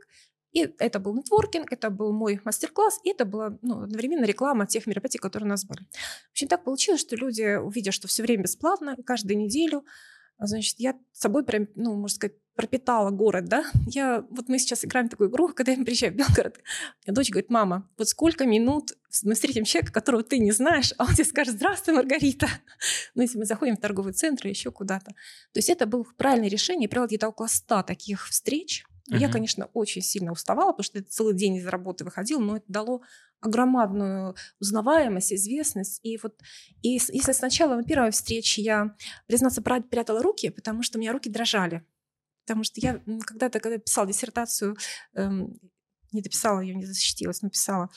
и это был нетворкинг, это был мой мастер-класс, и это была ну, одновременно реклама тех мероприятий, которые у нас были. В общем, так получилось, что люди, увидя, что все время бесплатно, каждую неделю, значит, я с собой прям, ну, можно сказать, пропитала город, да. Я, вот мы сейчас играем в такую игру, когда я приезжаю в Белгород, мне дочь говорит, мама, вот сколько минут мы встретим человека, которого ты не знаешь, а он тебе скажет, здравствуй, Маргарита. Ну, если мы заходим в торговый центр или еще куда-то. То есть это было правильное решение. Я провела где-то около ста таких встреч. Uh-huh. Я, конечно, очень сильно уставала, потому что это целый день из работы выходил, но это дало огромадную узнаваемость, известность. И вот и если сначала на первой встрече я, признаться, прятала руки, потому что у меня руки дрожали. Потому что я когда-то, когда писала диссертацию, эм, не дописала ее, не защитилась, написала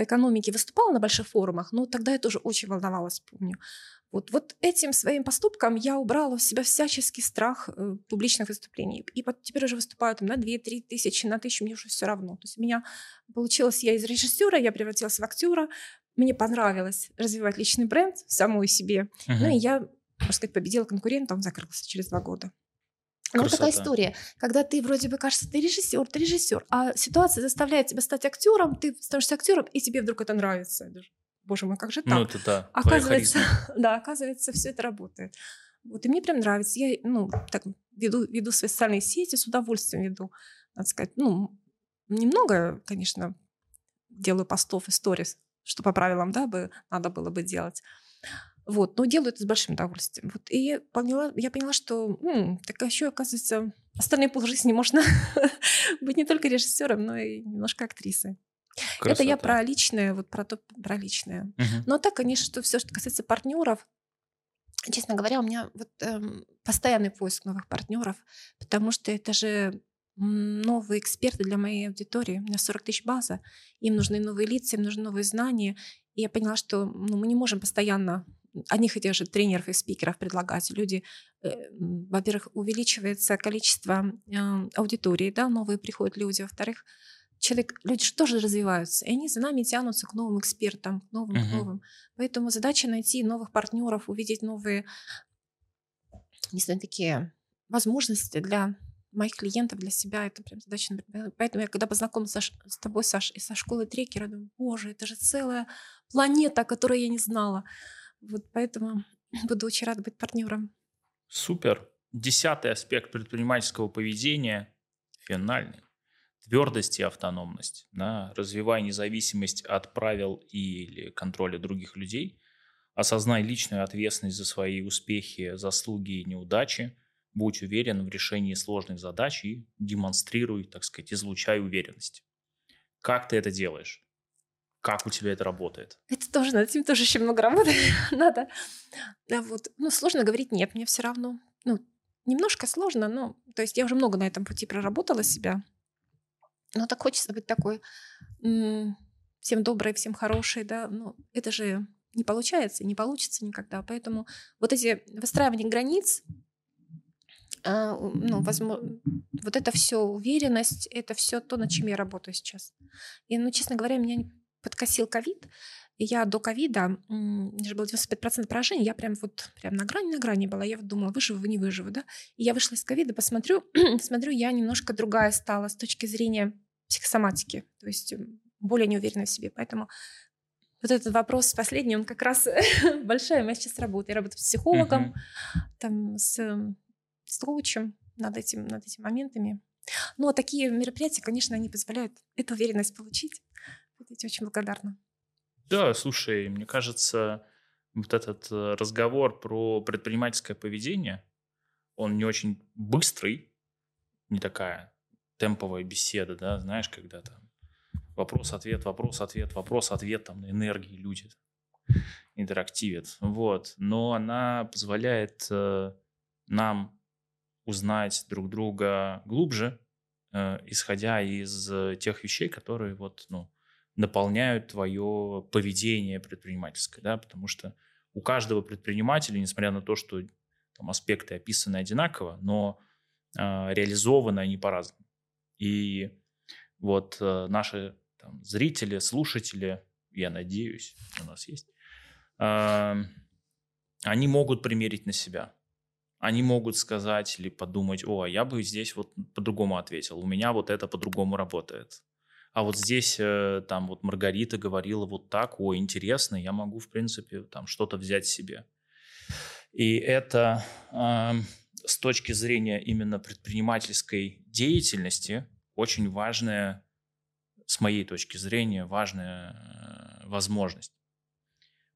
по экономике, выступала на больших форумах, но тогда я тоже очень волновалась, помню. Вот, вот этим своим поступком я убрала в себя всяческий страх э, публичных выступлений. И вот теперь уже выступаю там, на 2-3 тысячи, на тысячу, мне уже все равно. То есть у меня получилось, я из режиссера, я превратилась в актера, мне понравилось развивать личный бренд самой себе. Uh-huh. Ну и я, можно сказать, победила конкурента, он закрылся через два года. Ну, вот такая история, когда ты вроде бы кажется, ты режиссер, ты режиссер, а ситуация заставляет тебя стать актером, ты становишься актером, и тебе вдруг это нравится. Боже мой, как же ну, так? Ну, это да, оказывается, да, оказывается, все это работает. Вот, и мне прям нравится. Я, ну, так, веду, веду свои социальные сети, с удовольствием веду, надо сказать. Ну, немного, конечно, делаю постов и сторис, что по правилам, да, бы надо было бы делать. Вот, но делаю это с большим удовольствием. Вот, и я поняла, я поняла, что м, так еще, оказывается, остальные полжизни можно быть не только режиссером, но и немножко актрисой. Красота. Это я про личное, вот про то, про личное. Угу. Но так, конечно, что все, что касается партнеров, честно говоря, у меня вот эм, постоянный поиск новых партнеров, потому что это же новые эксперты для моей аудитории. У меня 40 тысяч база, им нужны новые лица, им нужны новые знания. И я поняла, что ну, мы не можем постоянно одних и тех же тренеров и спикеров предлагать. Люди, э, во-первых, увеличивается количество аудитории, да, новые приходят люди, во-вторых, человек, люди же тоже развиваются, и они за нами тянутся к новым экспертам, к новым, uh-huh. к новым. Поэтому задача найти новых партнеров, увидеть новые, не знаю, такие возможности для моих клиентов, для себя. Это прям задача. Поэтому я когда познакомилась со, с тобой, Саш, и со школы трекера, думаю, боже, это же целая планета, которую я не знала. Вот поэтому буду очень рада быть партнером. Супер. Десятый аспект предпринимательского поведения – финальный. Твердость и автономность. Да? Развивай независимость от правил или контроля других людей. Осознай личную ответственность за свои успехи, заслуги и неудачи. Будь уверен в решении сложных задач и демонстрируй, так сказать, излучай уверенность. Как ты это делаешь? Как у тебя это работает? Это тоже, над этим тоже очень много работы надо. Да, вот. Ну, сложно говорить нет, мне все равно. Ну, немножко сложно, но... То есть я уже много на этом пути проработала себя. Но так хочется быть такой всем доброй, всем хорошей, да. Но это же не получается, не получится никогда. Поэтому вот эти выстраивание границ, а, ну, возможно, вот это все уверенность, это все то, над чем я работаю сейчас. И, ну, честно говоря, меня подкосил ковид, и я до ковида, у меня же было 95% поражений, я прям вот прям на грани, на грани была. Я вот думала, выживу, не выживу, да. И я вышла из ковида, посмотрю, смотрю, я немножко другая стала с точки зрения психосоматики, то есть более неуверенная в себе. Поэтому вот этот вопрос последний, он как раз большая моя сейчас работа. Я работаю с психологом, uh-huh. там, с, с коучем над, этим, над этими моментами. Но такие мероприятия, конечно, они позволяют эту уверенность получить. Тебе очень благодарна. Да, слушай, мне кажется, вот этот э, разговор про предпринимательское поведение, он не очень быстрый, не такая темповая беседа, да, знаешь, когда там вопрос-ответ, вопрос-ответ, вопрос-ответ, там на энергии люди интерактивят, вот, но она позволяет э, нам узнать друг друга глубже, э, исходя из тех вещей, которые вот, ну, наполняют твое поведение предпринимательское, да, потому что у каждого предпринимателя, несмотря на то, что там аспекты описаны одинаково, но э, реализованы они по-разному. И вот э, наши там, зрители, слушатели, я надеюсь, у нас есть, э, они могут примерить на себя. Они могут сказать или подумать, о, я бы здесь вот по-другому ответил, у меня вот это по-другому работает. А вот здесь э, там вот Маргарита говорила вот так, о, интересно, я могу, в принципе, там что-то взять себе. И это э, с точки зрения именно предпринимательской деятельности очень важная, с моей точки зрения, важная э, возможность.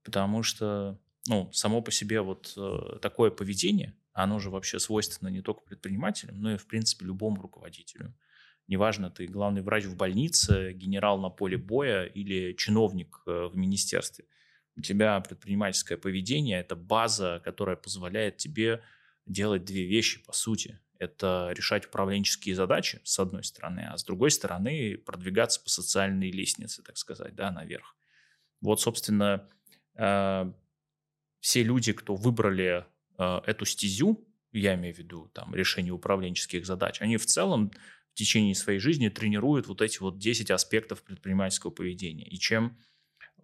Потому что, ну, само по себе вот э, такое поведение, оно же вообще свойственно не только предпринимателям, но и, в принципе, любому руководителю. Неважно, ты главный врач в больнице, генерал на поле боя или чиновник э, в министерстве. У тебя предпринимательское поведение – это база, которая позволяет тебе делать две вещи по сути. Это решать управленческие задачи, с одной стороны, а с другой стороны продвигаться по социальной лестнице, так сказать, да, наверх. Вот, собственно, э, все люди, кто выбрали э, эту стезю, я имею в виду там решение управленческих задач, они в целом в течение своей жизни тренируют вот эти вот 10 аспектов предпринимательского поведения. И чем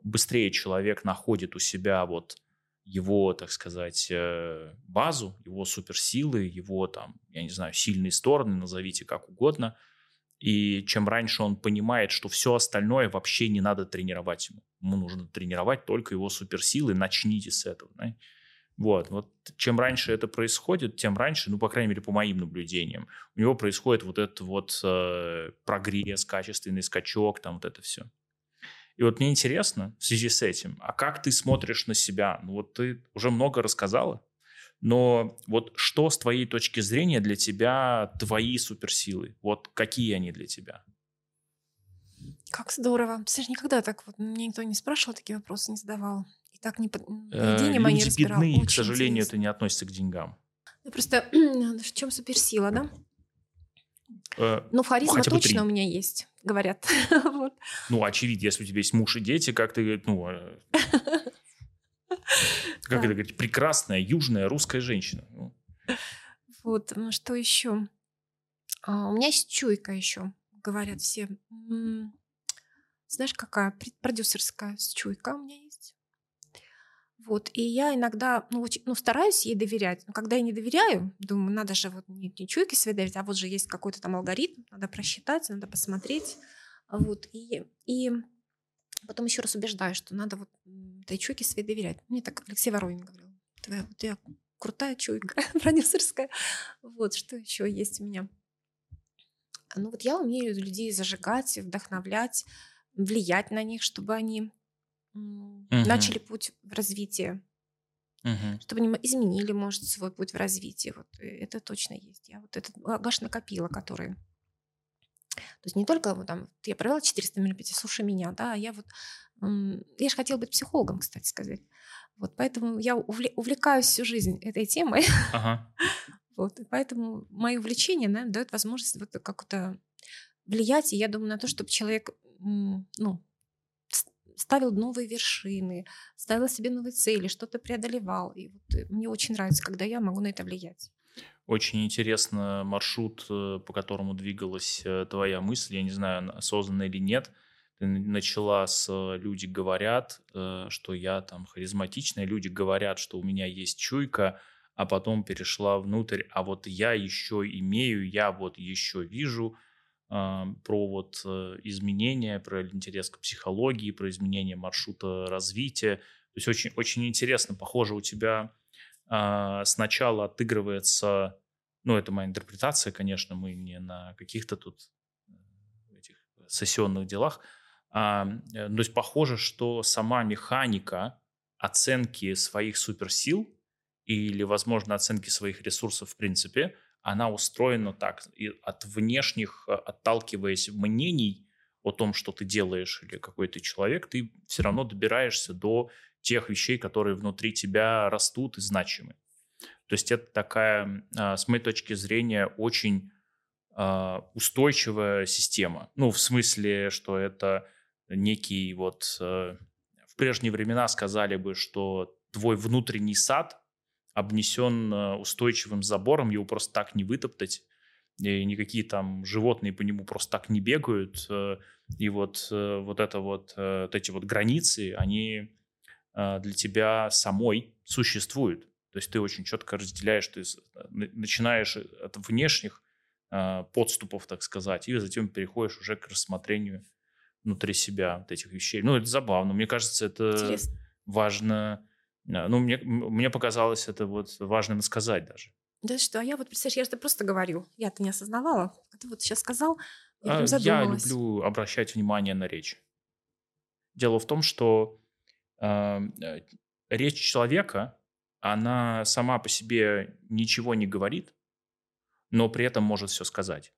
быстрее человек находит у себя вот его, так сказать, э, базу, его суперсилы, его там, я не знаю, сильные стороны, назовите как угодно. И чем раньше он понимает, что все остальное вообще не надо тренировать ему. Ему нужно тренировать только его суперсилы, начните с этого. Да? Вот, вот чем раньше это происходит, тем раньше, ну, по крайней мере, по моим наблюдениям, у него происходит вот этот вот э, прогресс, качественный скачок, там вот это все. И вот мне интересно в связи с этим, а как ты смотришь на себя? Ну вот ты уже много рассказала, но вот что с твоей точки зрения для тебя твои суперсилы? Вот какие они для тебя? Как здорово. Слушай, никогда так вот мне никто не спрашивал, такие вопросы не задавал. Так не поведение э, мои Люди бедные, к сожалению, интересно. это не относится к деньгам. Ну, просто в чем суперсила, да? Э, ну, харизма Хотя точно у меня есть, говорят. вот. Ну, очевидно, если у тебя есть муж и дети, как ты, ну, э, как это говорить, прекрасная южная русская женщина. Ну. Вот, что еще? А, у меня есть чуйка еще, говорят все. Знаешь, какая продюсерская чуйка у меня есть? Вот, и я иногда, ну, очень, ну, стараюсь ей доверять. Но когда я не доверяю, думаю, надо же вот не, не чуйке своей доверять, а вот же есть какой-то там алгоритм, надо просчитать, надо посмотреть. Вот, и, и потом еще раз убеждаю, что надо вот этой чуйке своей доверять. Мне так Алексей Воронин говорил. Твоя, вот я крутая чуйка продюсерская. Вот, что еще есть у меня? Ну вот я умею людей зажигать, вдохновлять, влиять на них, чтобы они угу. начали путь в развитие, угу. чтобы они изменили, может, свой путь в развитии. Вот э, это точно есть. Я вот этот багаж накопила, который... То есть не только вот там, я провела 400 мероприятий, слушай меня, да, а я вот... Я же хотела быть психологом, кстати сказать. Вот поэтому я увлекаюсь всю жизнь этой темой. Ага. Вот, и поэтому мое увлечение наверное, дает возможность вот как-то влиять, и я думаю на то, чтобы человек ну, ставил новые вершины, ставил себе новые цели, что-то преодолевал. И вот э, мне очень нравится, когда я могу на это влиять. Очень интересно маршрут, э, по которому двигалась э, твоя мысль. Я не знаю, осознанно или нет. Ты начала с «люди говорят», что я там харизматичная, люди говорят, что у меня есть чуйка, а потом перешла внутрь, а вот я еще имею, я вот еще вижу – про вот э, изменения, про интерес к психологии, про изменение маршрута развития. То есть очень, очень интересно, похоже, у тебя а, сначала отыгрывается, ну, это моя интерпретация, конечно, мы не на каких-то тут э, этих сессионных делах, а, э, то есть похоже, что сама механика оценки своих суперсил или, возможно, оценки своих ресурсов в принципе – она устроена так, и от внешних, э, отталкиваясь мнений о том, что ты делаешь или какой ты человек, ты все равно добираешься до тех вещей, которые внутри тебя растут и значимы. То есть это такая, а, с моей точки зрения, очень а, устойчивая система. Ну, в смысле, что это некий вот... Э, в прежние времена сказали бы, что твой внутренний сад обнесен э, устойчивым забором, его просто так не вытоптать, и никакие там животные по нему просто так не бегают. Э, и вот, вот, это вот, вот эти вот границы, они для тебя самой существуют. То есть ты очень четко разделяешь, ты начинаешь от внешних подступов, так сказать, и затем переходишь уже к рассмотрению внутри себя вот этих вещей. Ну, это забавно. Мне кажется, это Интересно. важно. А, ну, мне, мне показалось это вот важным сказать даже. Да что, а я вот, представляешь, я это просто говорю. Я-то не осознавала. А ты вот сейчас сказал, я а, Я люблю обращать внимание на речь. Дело в том, что э, речь человека, она сама по себе ничего не говорит, но при этом может все сказать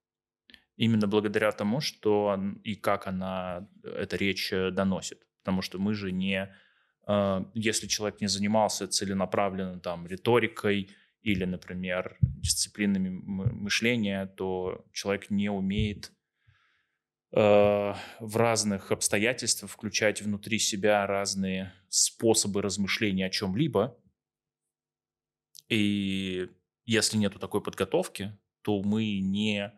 именно благодаря тому, что и как она, эта речь э, доносит. Потому что мы же не, э, если человек не занимался целенаправленно там риторикой или, например, дисциплинами мышления, то человек не умеет э, в разных обстоятельствах включать внутри себя разные способы размышления о чем-либо. И если нету такой подготовки, то мы не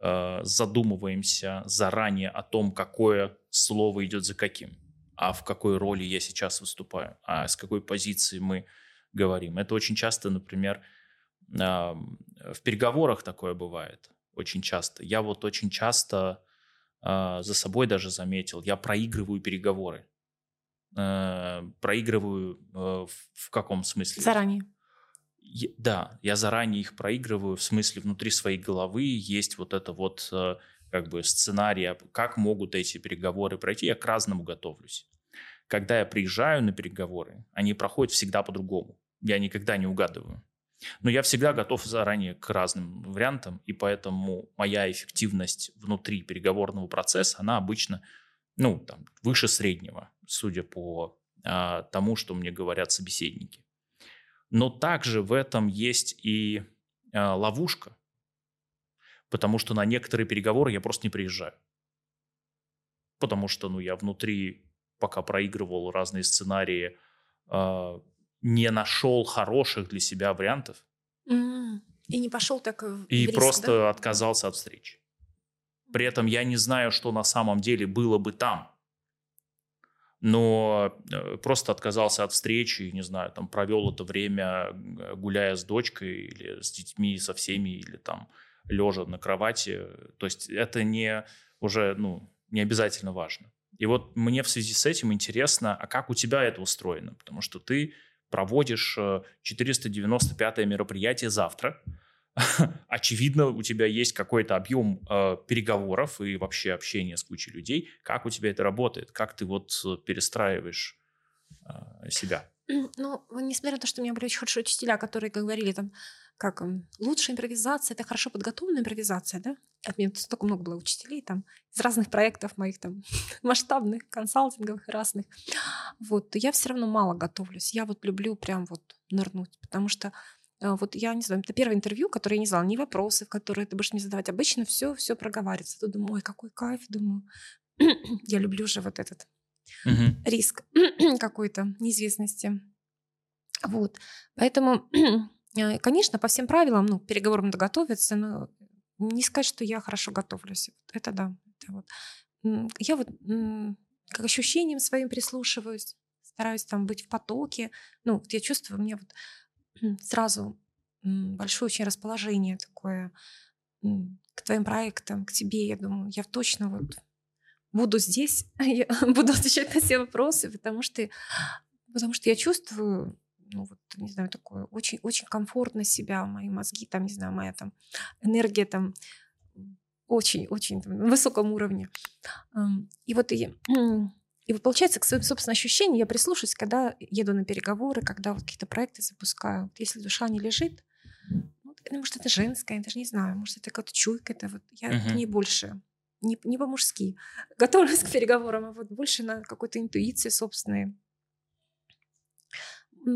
Э, задумываемся заранее о том, какое слово идет за каким, а в какой роли я сейчас выступаю, а с какой позиции мы говорим. Это очень часто, например, в переговорах такое бывает. Очень часто. Я вот очень часто а, за собой даже заметил, я проигрываю переговоры. Э, проигрываю э, в каком смысле? Заранее да, я заранее их проигрываю, в смысле внутри своей головы есть вот это вот э, как бы сценарий, как могут эти переговоры пройти, я к разному готовлюсь. Когда я приезжаю на переговоры, они проходят всегда по-другому. Я никогда не угадываю. Но я всегда готов заранее к разным вариантам, и поэтому моя эффективность внутри переговорного процесса, она обычно ну, там, выше среднего, судя по а, тому, что мне говорят собеседники. Но также в этом есть и э, ловушка, потому что на некоторые переговоры я просто не приезжаю. Потому что ну, я внутри, пока проигрывал разные сценарии, э, не нашел хороших для себя вариантов. Mm. И не пошел так в И риск, просто да? отказался от встречи. При этом я не знаю, что на самом деле было бы там но э, просто отказался от встречи, не знаю, там провел это время, гуляя с дочкой или с детьми, со всеми, или там лежа на кровати. То есть это не уже, ну, не обязательно важно. И вот мне в связи с этим интересно, а как у тебя это устроено? Потому что ты проводишь 495 э, мероприятие завтра, очевидно, у тебя есть какой-то объем э, переговоров и вообще общения с кучей людей. Как у тебя это работает? Как ты вот э, перестраиваешь себя? Ну, несмотря на то, что у меня были очень хорошие учителя, которые говорили там, как лучшая импровизация, это хорошо подготовленная импровизация, да? От меня столько много было учителей там из разных проектов моих там масштабных, консалтинговых разных. Вот, я все равно мало готовлюсь. Я вот люблю прям вот нырнуть, потому что а, вот я не знаю, это первое интервью, которое я не знала, ни вопросы, которые ты будешь мне задавать. Обычно все, все проговаривается. Тут думаю, ой, какой кайф, думаю. я люблю же вот этот риск какой-то неизвестности. Вот. Поэтому, э, конечно, по всем правилам, ну, переговорам надо готовиться, но не сказать, что я хорошо готовлюсь. Это да. Это вот. Я вот как ощущением своим прислушиваюсь, стараюсь там быть в потоке. Ну, вот я чувствую, мне вот сразу большое очень расположение такое к твоим проектам, к тебе. Я думаю, я точно вот буду здесь, я буду отвечать на все вопросы, потому что, потому что я чувствую, ну вот, не знаю, такое очень, очень комфортно себя, мои мозги, там, не знаю, моя там энергия там очень-очень на высоком уровне. И вот и и вот получается, к своим собственным ощущениям я прислушаюсь, когда еду на переговоры, когда вот какие-то проекты запускаю. Вот если душа не лежит, ну, может, это женское, я даже не знаю, может, это какая-то чуйка, это вот я uh-huh. не больше, не, не по-мужски готовлюсь к переговорам, а вот больше на какой-то интуиции собственной.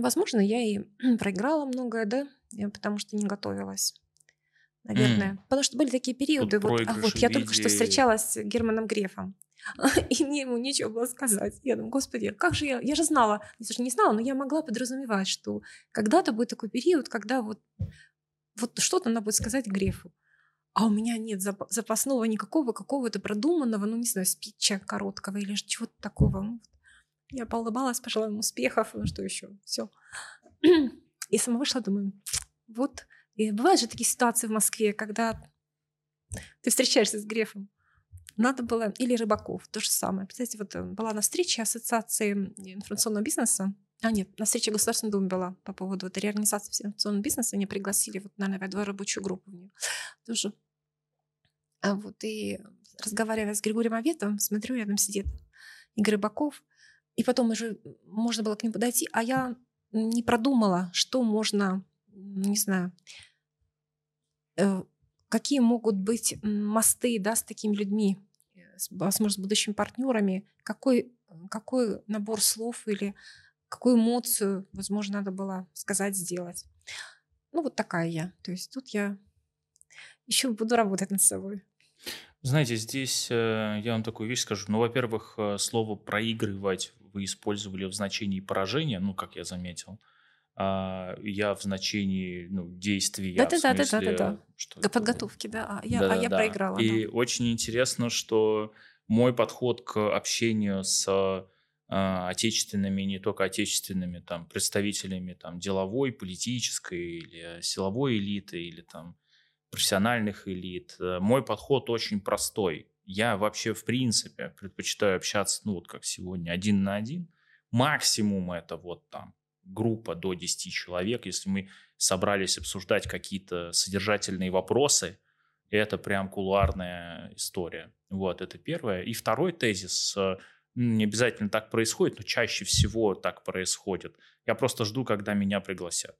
Возможно, я и проиграла многое, да, я потому что не готовилась. Наверное. Mm. Потому что были такие периоды. Вот, а вот я только что встречалась с Германом Грефом. И мне ему нечего было сказать. Я думаю, господи, как же я... Я же знала, я же не знала, но я могла подразумевать, что когда-то будет такой период, когда вот, вот что-то надо будет сказать Грефу. А у меня нет запасного никакого, какого-то продуманного, ну, не знаю, спича короткого или чего-то такого. Ну, я поулыбалась, пожелала ему успехов, ну что еще, все. И сама вышла, думаю, вот. И бывают же такие ситуации в Москве, когда ты встречаешься с Грефом, надо было, или Рыбаков, то же самое. Представляете, вот э, была на встрече Ассоциации информационного бизнеса, а нет, на встрече Государственной Думы была по поводу вот, реорганизации информационного бизнеса, они пригласили, вот, наверное, два рабочую группу в нее тоже. А вот, и разговаривая с Григорием Аветовым, смотрю, рядом сидит Игорь Рыбаков, и потом уже можно было к ним подойти, а я не продумала, что можно, не знаю, э, какие могут быть мосты да, с такими людьми, э, возможно, с будущими партнерами, какой, какой набор слов или какую эмоцию, возможно, надо было сказать, сделать. Ну, вот такая я. То есть тут я еще буду работать над собой. Знаете, здесь э, я вам такую вещь скажу. Ну, во-первых, э, слово «проигрывать» вы использовали в значении поражения, ну, как я заметил а я в значении ну, действия. Да, да, да, да, да, да, да. Подготовки, да. А я, да, а я да. проиграла. И да. очень интересно, что мой подход к общению с а, отечественными, не только отечественными там представителями там деловой, политической или силовой элиты или там профессиональных элит. Э, мой подход очень простой. Я вообще в принципе предпочитаю общаться, ну вот как сегодня, один на один. Максимум это вот там группа до 10 человек, если мы собрались обсуждать какие-то содержательные вопросы, это прям кулуарная история. Вот, это первое. И второй тезис, э, не обязательно так происходит, но чаще всего так происходит. Я просто жду, когда меня пригласят.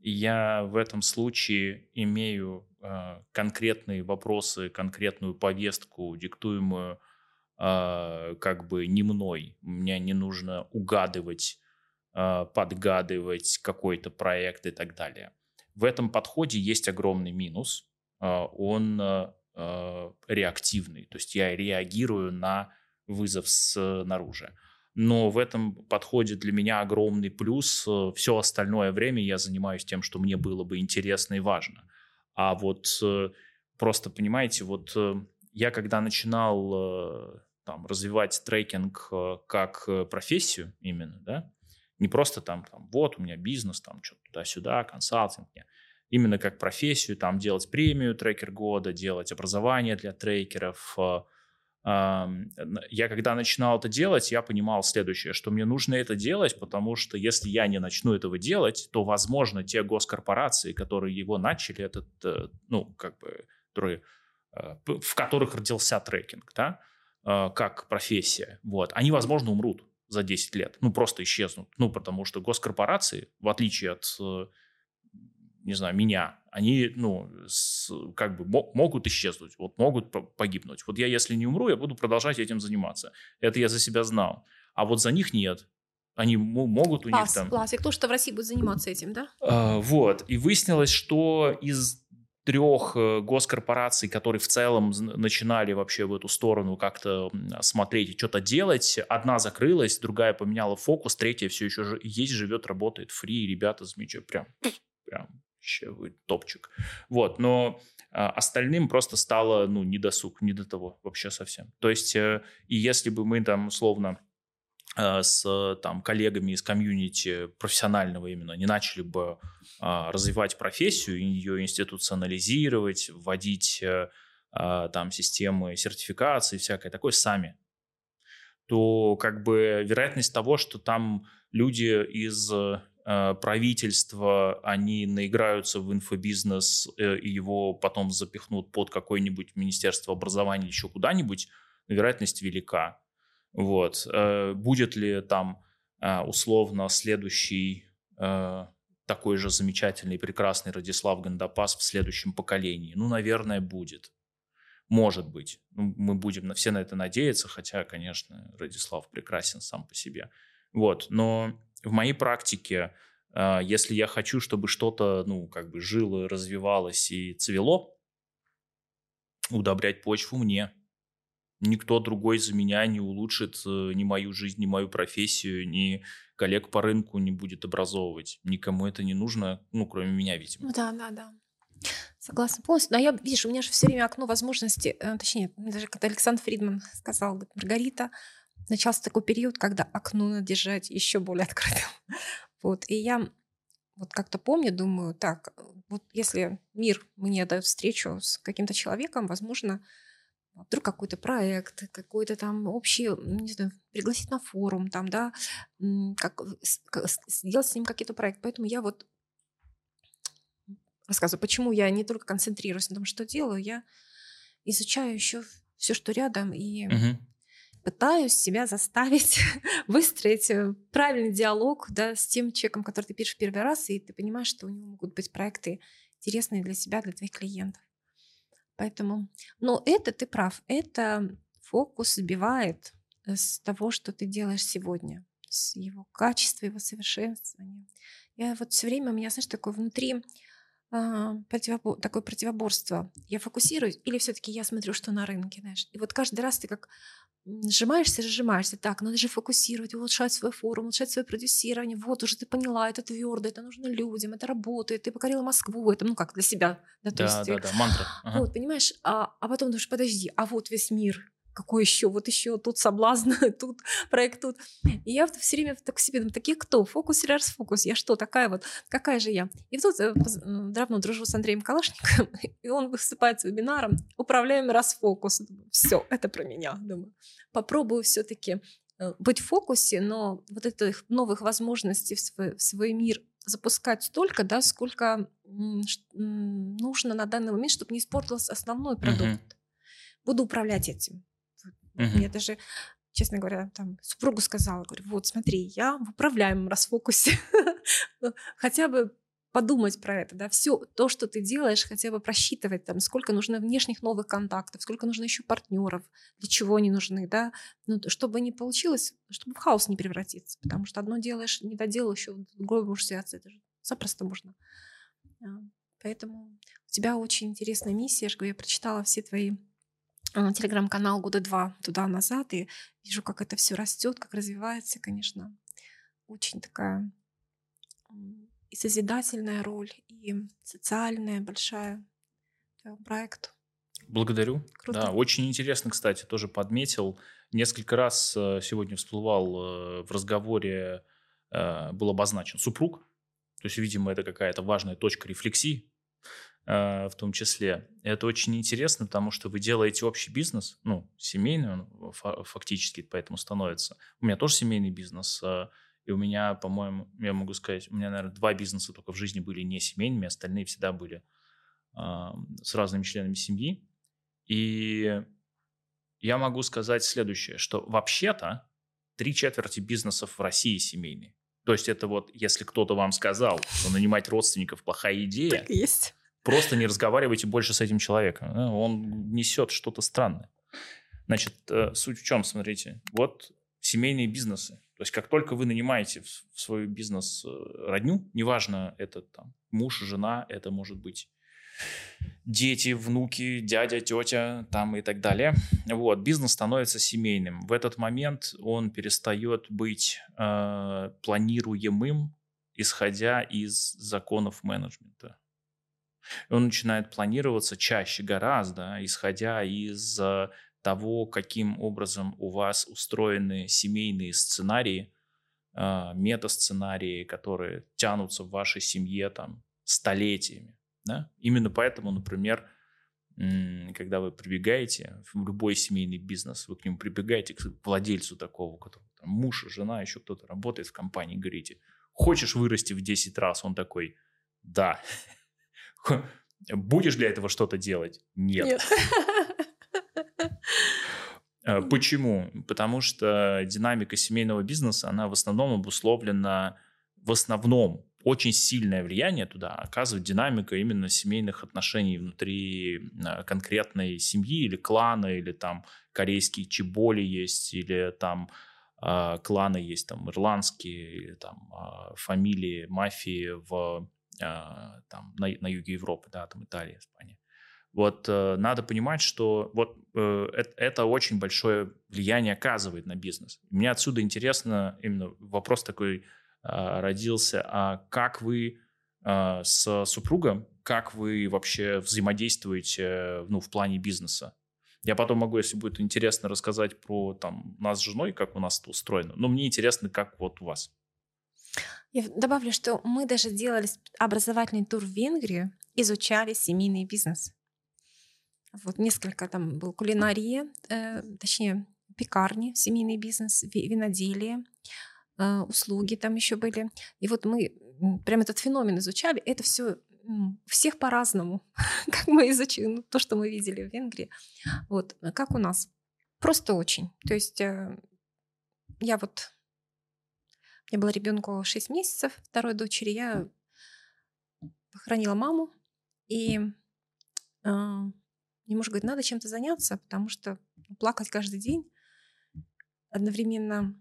И я в этом случае имею конкретные вопросы, конкретную повестку, диктуемую э, как бы не мной. Мне не нужно угадывать а, подгадывать какой-то проект и так далее. В этом подходе есть огромный минус. А, он а, реактивный, то есть я реагирую на вызов снаружи. Но в этом подходе для меня огромный плюс. Все остальное время я занимаюсь тем, что мне было бы интересно и важно. А вот просто, понимаете, вот я когда начинал там, развивать трекинг как профессию именно, да, не просто там, там вот у меня бизнес, там что-то туда-сюда, консалтинг. Нет. Именно как профессию, там делать премию трекер года, делать образование для трекеров. Э, я когда начинал это делать, я понимал следующее, что мне нужно это делать, потому что если я не начну этого делать, то, возможно, те госкорпорации, которые его начали, этот, э, ну, как бы, которые, э, в которых родился трекинг, да, как профессия, вот, они, возможно, умрут за 10 лет. Ну, просто исчезнут. Ну, потому что госкорпорации, в отличие от, э, не знаю, меня, они, ну, с, как бы могут исчезнуть, вот могут погибнуть. Вот я, если не умру, я буду продолжать этим заниматься. Это я за себя знал. А вот за них нет. Они могут у Класс, них там... Класс, и кто что в России будет заниматься этим, да? А, вот. И выяснилось, что из трех э, госкорпораций, которые в целом начинали вообще в эту сторону как-то смотреть и что-то делать. Одна закрылась, другая поменяла фокус, третья все еще есть, живет, работает, фри, ребята замечают, прям, прям вообще вы топчик. Вот, но а, остальным просто стало, ну, не досуг, не до того вообще совсем. То есть, э, и если бы мы там, условно, Э, с там, коллегами из комьюнити профессионального именно не начали бы а, развивать профессию, ее институционализировать, вводить а, там системы сертификации, всякое такое сами, то как бы вероятность того, что там люди из а, правительства, они наиграются в инфобизнес и его потом запихнут под какое-нибудь министерство образования или еще куда-нибудь, вероятность велика. Вот. Э, будет ли там э, условно следующий э, такой же замечательный, прекрасный Радислав Гандапас в следующем поколении? Ну, наверное, будет. Может быть. Ну, мы будем все на это надеяться, хотя, конечно, Радислав прекрасен сам по себе. Вот. Но в моей практике А, если я хочу, чтобы что-то, ну, как бы жило, развивалось и цвело, удобрять почву мне. Никто другой за меня не улучшит э, ни мою жизнь, ни мою профессию, ни коллег по рынку не будет образовывать. Никому это не нужно, ну, кроме меня, видимо. Ну да, да, да. Согласна полностью. Но я, видишь, у меня же все время окно возможностей, э, точнее, даже когда Александр Фридман сказал, говорит, Маргарита, начался такой период, когда окно надо держать еще более открытым. Вот, и я вот как-то помню, думаю, так, вот если мир мне дает встречу с каким-то человеком, возможно, вдруг какой-то проект, какой-то там общий, не знаю, пригласить на форум, там, да, как, сделать с ним какие-то проекты. Поэтому я вот рассказываю, почему я не только концентрируюсь на том, что делаю, я изучаю еще все, что рядом, и угу. Пытаюсь себя заставить выстроить э, правильный диалог да, с тем человеком, который ты пишешь первый раз, и ты понимаешь, что у него могут быть проекты интересные для себя, для твоих клиентов. Поэтому, но это ты прав, это фокус сбивает с того, что ты делаешь сегодня, с его качества, его совершенствования. Я вот все время, у меня, знаешь, такое внутри а, противобор, такое противоборство. Я фокусируюсь или все-таки я смотрю, что на рынке, знаешь. И вот каждый раз ты как сжимаешься, сжимаешься. Так, надо же фокусировать, улучшать свой форум, улучшать свое продюсирование. Вот уже ты поняла, это твердо, это нужно людям, это работает, ты покорила Москву, это ну как для себя. Да, да, да, да, мантра. Ага. Вот, понимаешь, а, а потом думаешь, подожди, а вот весь мир, какой еще, вот еще тут соблазн, тут проект тут. И я все время так себе думаю, такие кто? Фокус или расфокус? Я что, такая вот, какая же я? И тут э, давно дружу с Андреем Калашниковым, и он выступает с вебинаром «Управляем расфокус». Все, это про меня, думаю. Попробую все-таки э, быть в фокусе, но вот этих новых возможностей в свой, в свой мир запускать столько, да, сколько нужно на данный момент, чтобы не испортился основной продукт. Uh-huh. Буду управлять этим. Угу. Я даже, честно говоря, там супругу сказала, говорю, вот смотри, я в управляемом расфокусе. Ну, хотя бы подумать про это, да, все то, что ты делаешь, хотя бы просчитывать, там, сколько нужно внешних новых контактов, сколько нужно еще партнеров, для чего они нужны, да, ну, чтобы не получилось, чтобы в хаос не превратиться, потому что одно делаешь, не доделал, еще другое можешь связаться, это же запросто можно. А, поэтому у тебя очень интересная миссия, я же говорю, я прочитала все твои телеграм-канал года два туда назад и вижу, как это все растет, как развивается, конечно, очень такая и созидательная роль, и социальная большая проект. Благодарю. Круто. Да, очень интересно, кстати, тоже подметил. Несколько раз э, сегодня всплывал э, в разговоре, э, был обозначен супруг. То есть, видимо, это какая-то важная точка рефлексии Э, в том числе. Это очень интересно, потому что вы делаете общий бизнес, ну, семейный он фактически поэтому становится. У меня тоже семейный бизнес, э, и у меня, по-моему, я могу сказать, у меня, наверное, два бизнеса только в жизни были не семейными, остальные всегда были с разными членами семьи. И я могу сказать следующее, что вообще-то три четверти бизнесов в России семейные. То есть это вот, если кто-то вам сказал, что нанимать родственников плохая идея. Так есть Просто не разговаривайте больше с этим человеком. Он несет что-то странное. Значит, э, суть в чем, смотрите. Вот семейные бизнесы. То есть как только вы нанимаете в свой бизнес э, родню, неважно, это там муж, жена, это может быть дети, внуки, дядя, тетя там и так далее. Вот, бизнес становится семейным. В этот момент он перестает быть э, планируемым, исходя из законов менеджмента. Он начинает планироваться чаще гораздо, исходя из э, того, каким образом у вас устроены семейные сценарии, э, мета-сценарии, которые тянутся в вашей семье там столетиями. Да? Именно поэтому, например, когда вы прибегаете в любой семейный бизнес, вы к нему прибегаете, к владельцу такого, у которого там муж, жена, еще кто-то работает в компании, говорите, хочешь вырасти в 10 раз? Он такой, да. Будешь для этого что-то делать? Нет. Нет. Э, почему? Потому что динамика семейного бизнеса, она в основном обусловлена, в основном очень сильное влияние туда оказывает динамика именно семейных отношений внутри э, конкретной семьи или клана, или там корейские чеболи есть, или там а, кланы есть там ирландские, или там фамилии, мафии в, там, на, на юге Европы, да, там Италия, Испания. Вот э, надо понимать, что вот э, это, очень большое влияние оказывает на бизнес. Мне отсюда интересно именно вопрос такой э, родился, а как вы э, с супругом, как вы вообще взаимодействуете ну, в плане бизнеса? Я потом могу, если будет интересно, рассказать про там, нас с женой, как у нас это устроено. Но мне интересно, как вот у вас. Я добавлю, что мы даже делали образовательный тур в Венгрию, изучали семейный бизнес. Вот несколько там был кулинария, э, точнее пекарни, семейный бизнес, виноделие, э, услуги там еще были. И вот мы прям этот феномен изучали. Это все всех по-разному, как мы изучили, ну, то, что мы видели в Венгрии. Вот, как у нас. Просто очень. То есть э, я вот... Мне было ребенку 6 месяцев, второй дочери. Я похоронила маму. И э, мне муж говорит, надо чем-то заняться, потому что плакать каждый день, одновременно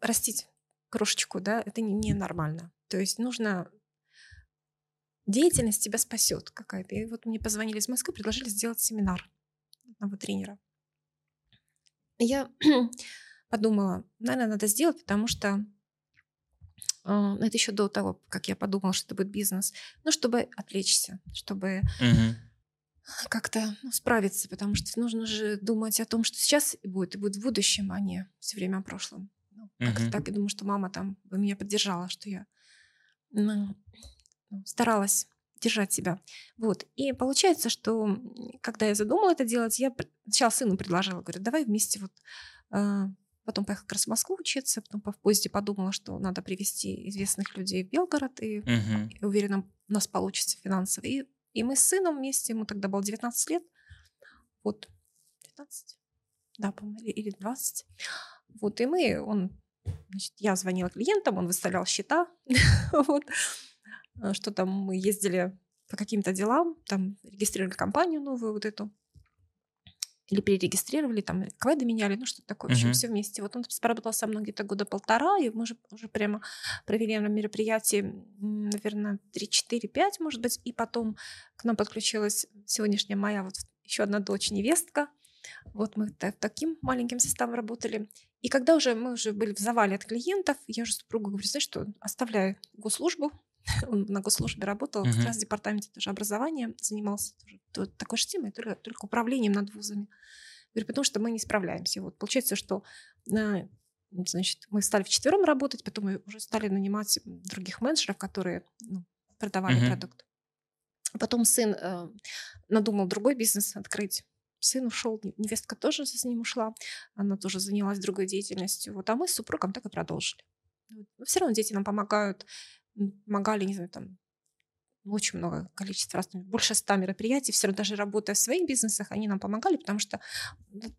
растить крошечку, да, это ненормально. Не, То есть нужно деятельность тебя спасет какая-то. И вот мне позвонили из Москвы, предложили сделать семинар одного тренера. я подумала, наверное, надо сделать, потому что э, это еще до того, как я подумала, что это будет бизнес, ну, чтобы отвлечься, чтобы угу. как-то ну, справиться, потому что нужно же думать о том, что сейчас и будет, и будет в будущем, а не все время о прошлом. Ну, угу. так, я думаю, что мама там бы меня поддержала, что я ну, старалась держать себя. Вот. И получается, что когда я задумала это делать, я сначала сыну предложила, говорю, давай вместе вот э, потом поехала как раз в Москву учиться, потом в поезде подумала, что надо привести известных людей в Белгород, и, uh-huh. и уверена, у нас получится финансово. И, и мы с сыном вместе, ему тогда было 19 лет, вот, 19, да, по-моему, или 20. Вот, и мы, он, значит, я звонила клиентам, он выставлял счета, вот, Э, что там мы ездили по каким-то делам, там регистрировали компанию новую вот эту, или перерегистрировали, там кведы меняли, ну что-то такое, в общем, uh-huh. все вместе. Вот он поработал со мной где-то года полтора, и мы же уже прямо провели на мероприятии, наверное, 3-4-5, может быть, и потом к нам подключилась сегодняшняя моя вот еще одна дочь, невестка. Вот мы таким маленьким составом работали. И когда уже мы уже были в завале от клиентов, я уже супругу говорю, знаешь что, оставляю госслужбу, Он на госслужбе работал, uh-huh. как раз в департаменте тоже образования занимался тоже, такой же темой, только, только управлением над вузами. Говорю, потому что мы не справляемся. Вот получается, что э, значит, мы стали вчетвером работать, потом мы уже стали нанимать других менеджеров, которые ну, продавали uh-huh. продукт. Потом сын э, надумал другой бизнес открыть. Сын ушел, невестка тоже с ним ушла, она тоже занялась другой деятельностью. Вот, а мы с супругом так и продолжили. Но все равно дети нам помогают помогали, не знаю, там очень много количества раз, больше ста мероприятий, все равно даже работая в своих бизнесах, они нам помогали, потому что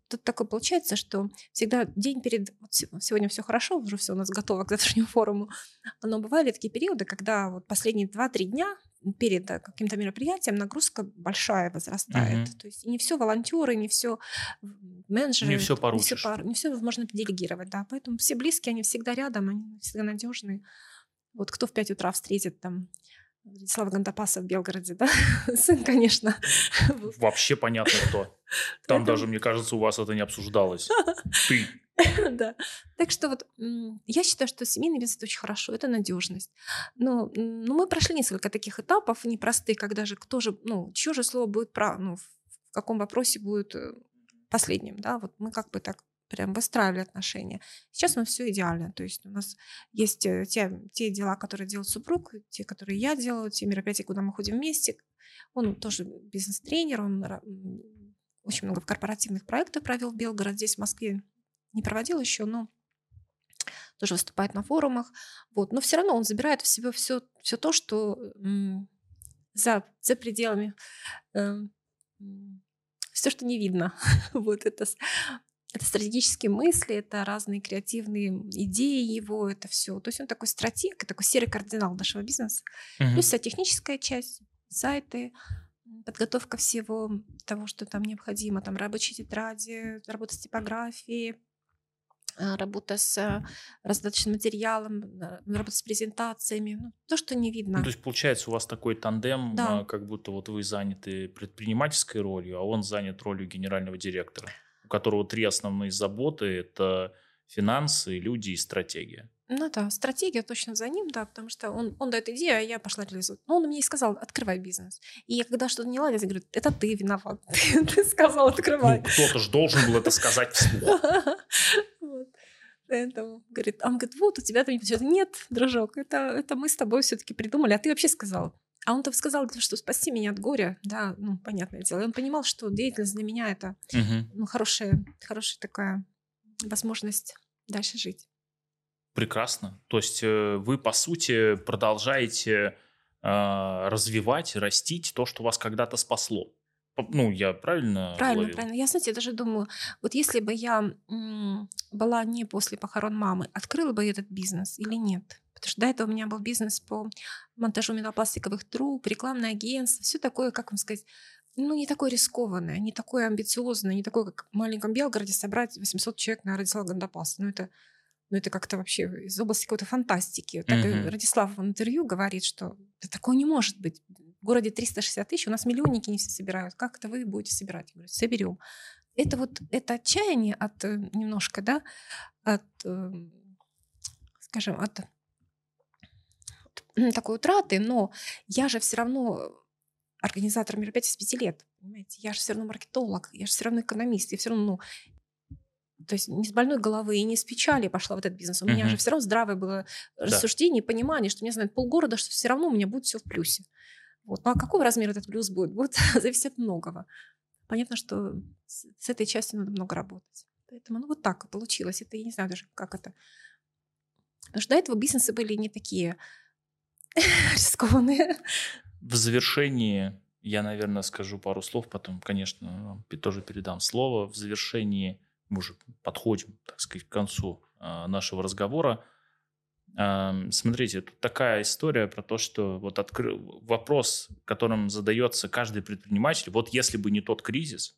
тут такое получается, что всегда день перед, вот сегодня все хорошо, уже все у нас готово к завтрашнему форуму, но бывали такие периоды, когда вот последние 2-3 дня перед каким-то мероприятием нагрузка большая возрастает. Угу. То есть не все волонтеры, не все менеджеры. Не все поручишь. Не все, не все можно делегировать, да. Поэтому все близкие, они всегда рядом, они всегда надежные. Вот кто в 5 утра встретит там Слава Гандапаса в Белгороде, да? Сын, конечно. Вообще понятно, кто. Там даже, мне кажется, у вас это не обсуждалось. Ты. Да. Так что вот я считаю, что семейный бизнес это очень хорошо, это надежность. Но, но мы прошли несколько таких этапов непростых, когда же кто же, ну, чье же слово будет прав, ну, в каком вопросе будет э, последним, да? Вот мы как бы так прям выстраивали отношения. Сейчас у нас все идеально. То есть у нас есть э, те, те дела, которые делает супруг, те, которые я делаю, те мероприятия, куда мы ходим вместе. Он тоже бизнес-тренер, он очень много корпоративных проектов провел в Белгороде, здесь в Москве не проводил еще, но тоже выступает на форумах. Вот. Но все равно он забирает в себя все, все то, что за, за пределами э, все, что не видно. вот это это стратегические мысли, это разные креативные идеи его, это все. То есть он такой стратег, такой серый кардинал нашего бизнеса. Uh-huh. Плюс вся техническая часть, сайты, подготовка всего того, что там необходимо, там рабочие тетради, работа с типографией, а, работа с э, раздаточным материалом, работа с презентациями, ну, то, что не видно. Ну, то есть получается у вас такой тандем, Да. а, как будто вот вы заняты предпринимательской ролью, а он занят ролью генерального директора, у которого три основные заботы – это финансы, люди и стратегия. Ну да, стратегия точно за ним, да, потому что он, он дает идею, а я пошла реализовать. Но он мне и сказал, открывай бизнес. И я когда что-то не ладит, я говорю, это ты виноват. Ты сказал, Ну, открывай. кто-то же должен был это сказать вслух. Поэтому, говорит, он говорит, вот, у тебя там. Нет, дружок, это, это мы с тобой все-таки придумали, а ты вообще сказал. А он-то сказал, что спаси меня от горя, да, ну, понятное дело. И он понимал, что деятельность для меня это Мгм. ну, хорошая, хорошая такая возможность дальше жить. Прекрасно. То есть э, вы, по сути, продолжаете а, развивать, растить то, что вас когда-то спасло. Ну, я правильно Правильно, уловил? правильно. Я, знаете, даже думаю, вот если бы я м, была не после похорон мамы, открыла бы этот бизнес или нет? Потому что до этого у меня был бизнес по монтажу металлопластиковых труб, рекламное агентство, все такое, как вам сказать, ну, не такое рискованное, не такое амбициозное, не такое, как в маленьком Белгороде собрать 800 человек на Радислава Гандапаса. Ну, это, ну, это как-то вообще из области какой-то фантастики. Так Мгм. Радислав в интервью говорит, что «Да такое не может быть. В городе 360 тысяч, у нас миллионники не все собирают. Как это вы будете собирать? Я говорю, соберем. Это вот это отчаяние от э, немножко, да, от, эм, скажем, от такой утраты, но я же все равно организатор мероприятий с пяти лет, понимаете? Я же все равно маркетолог, я же все равно экономист, я все равно, ну, то есть не с больной головы и не с печали пошла в этот бизнес. У меня Мгм. же все равно здравое было рассуждение, понимание, что мне знает полгорода, что все равно у меня будет все в плюсе. Вот. Ну а какого размера этот плюс будет? Будет зависеть от многого. Понятно, что с, с этой частью надо много работать. Поэтому ну, вот так и получилось. Это я не знаю даже, как это. Потому что до этого бизнесы были не такие рискованные. В завершении я, наверное, скажу пару слов, потом, конечно, тоже передам слово. В завершении мы уже подходим, так сказать, к концу а, нашего разговора. Смотрите, тут такая история про то, что вот откры- вопрос, которым задается каждый предприниматель, вот если бы не тот кризис,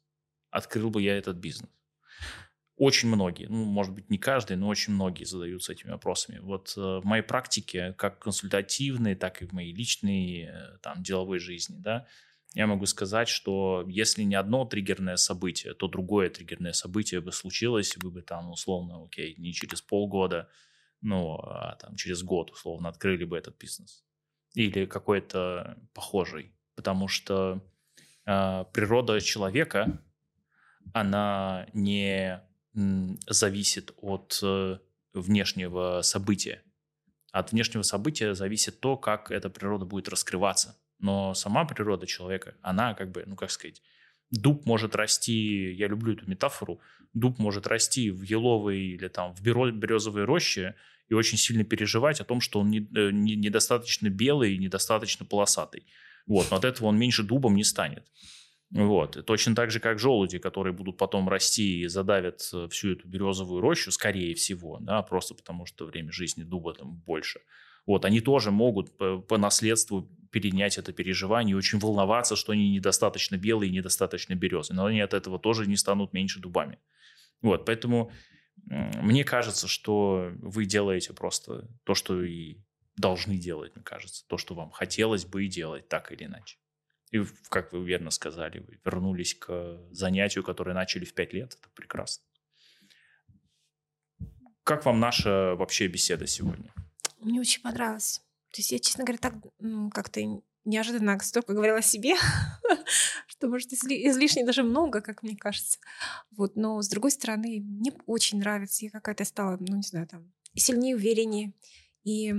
открыл бы я этот бизнес. Очень многие, ну, может быть, не каждый, но очень многие задаются этими вопросами. Вот э, в моей практике, как консультативной, так и в моей личной, э, там, деловой жизни, да, я могу сказать, что если не одно триггерное событие, то другое триггерное событие бы случилось, вы бы там, условно, окей, не через полгода, ну, а там через год, условно, открыли бы этот бизнес. Или какой-то похожий. Потому что э, природа человека, она не зависит от э, внешнего события. От внешнего события зависит то, как эта природа будет раскрываться. Но сама природа человека, она как бы, ну как сказать, дуб может расти, я люблю эту метафору, дуб может расти в еловой или там в березовой роще и очень сильно переживать о том, что он не- э, не- недостаточно белый и недостаточно полосатый. Вот, но от этого он меньше дубом не станет. Вот. Точно так же, как желуди, которые будут потом расти и задавят э, всю эту березовую рощу, скорее всего, да, просто потому что время жизни дуба там больше. Вот, они тоже могут по, по наследству перенять это переживание и очень волноваться, что они недостаточно белые и недостаточно березы. Но они от этого тоже не станут меньше дубами. Вот, поэтому мне кажется, что вы делаете просто то, что и должны делать, мне кажется. То, что вам хотелось бы и делать так или иначе. И, как вы верно сказали, вы вернулись к занятию, которое начали в пять лет. Это прекрасно. Как вам наша вообще беседа сегодня? Мне очень понравилось. То есть я, честно говоря, так м, как-то неожиданно столько говорила о себе, что, может, изли- излишне даже много, как мне кажется. Вот, но, с другой стороны, мне очень нравится. Я какая-то стала, ну, не знаю, там, сильнее, увереннее, и,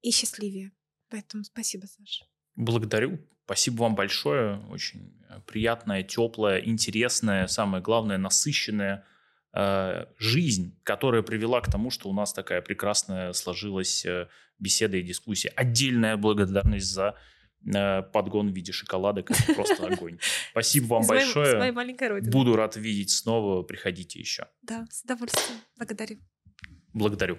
и счастливее. Поэтому спасибо, Саша. Благодарю. Спасибо вам большое. Очень э, приятная, теплая, интересная, самое главное, насыщенная э, жизнь, которая привела к тому, что у нас такая прекрасная сложилась э, беседа и дискуссия. Отдельная благодарность за э, подгон в виде шоколадок. Это просто огонь. Спасибо вам большое. Буду рад видеть снова. Приходите еще. Да, с удовольствием. Благодарю. Благодарю.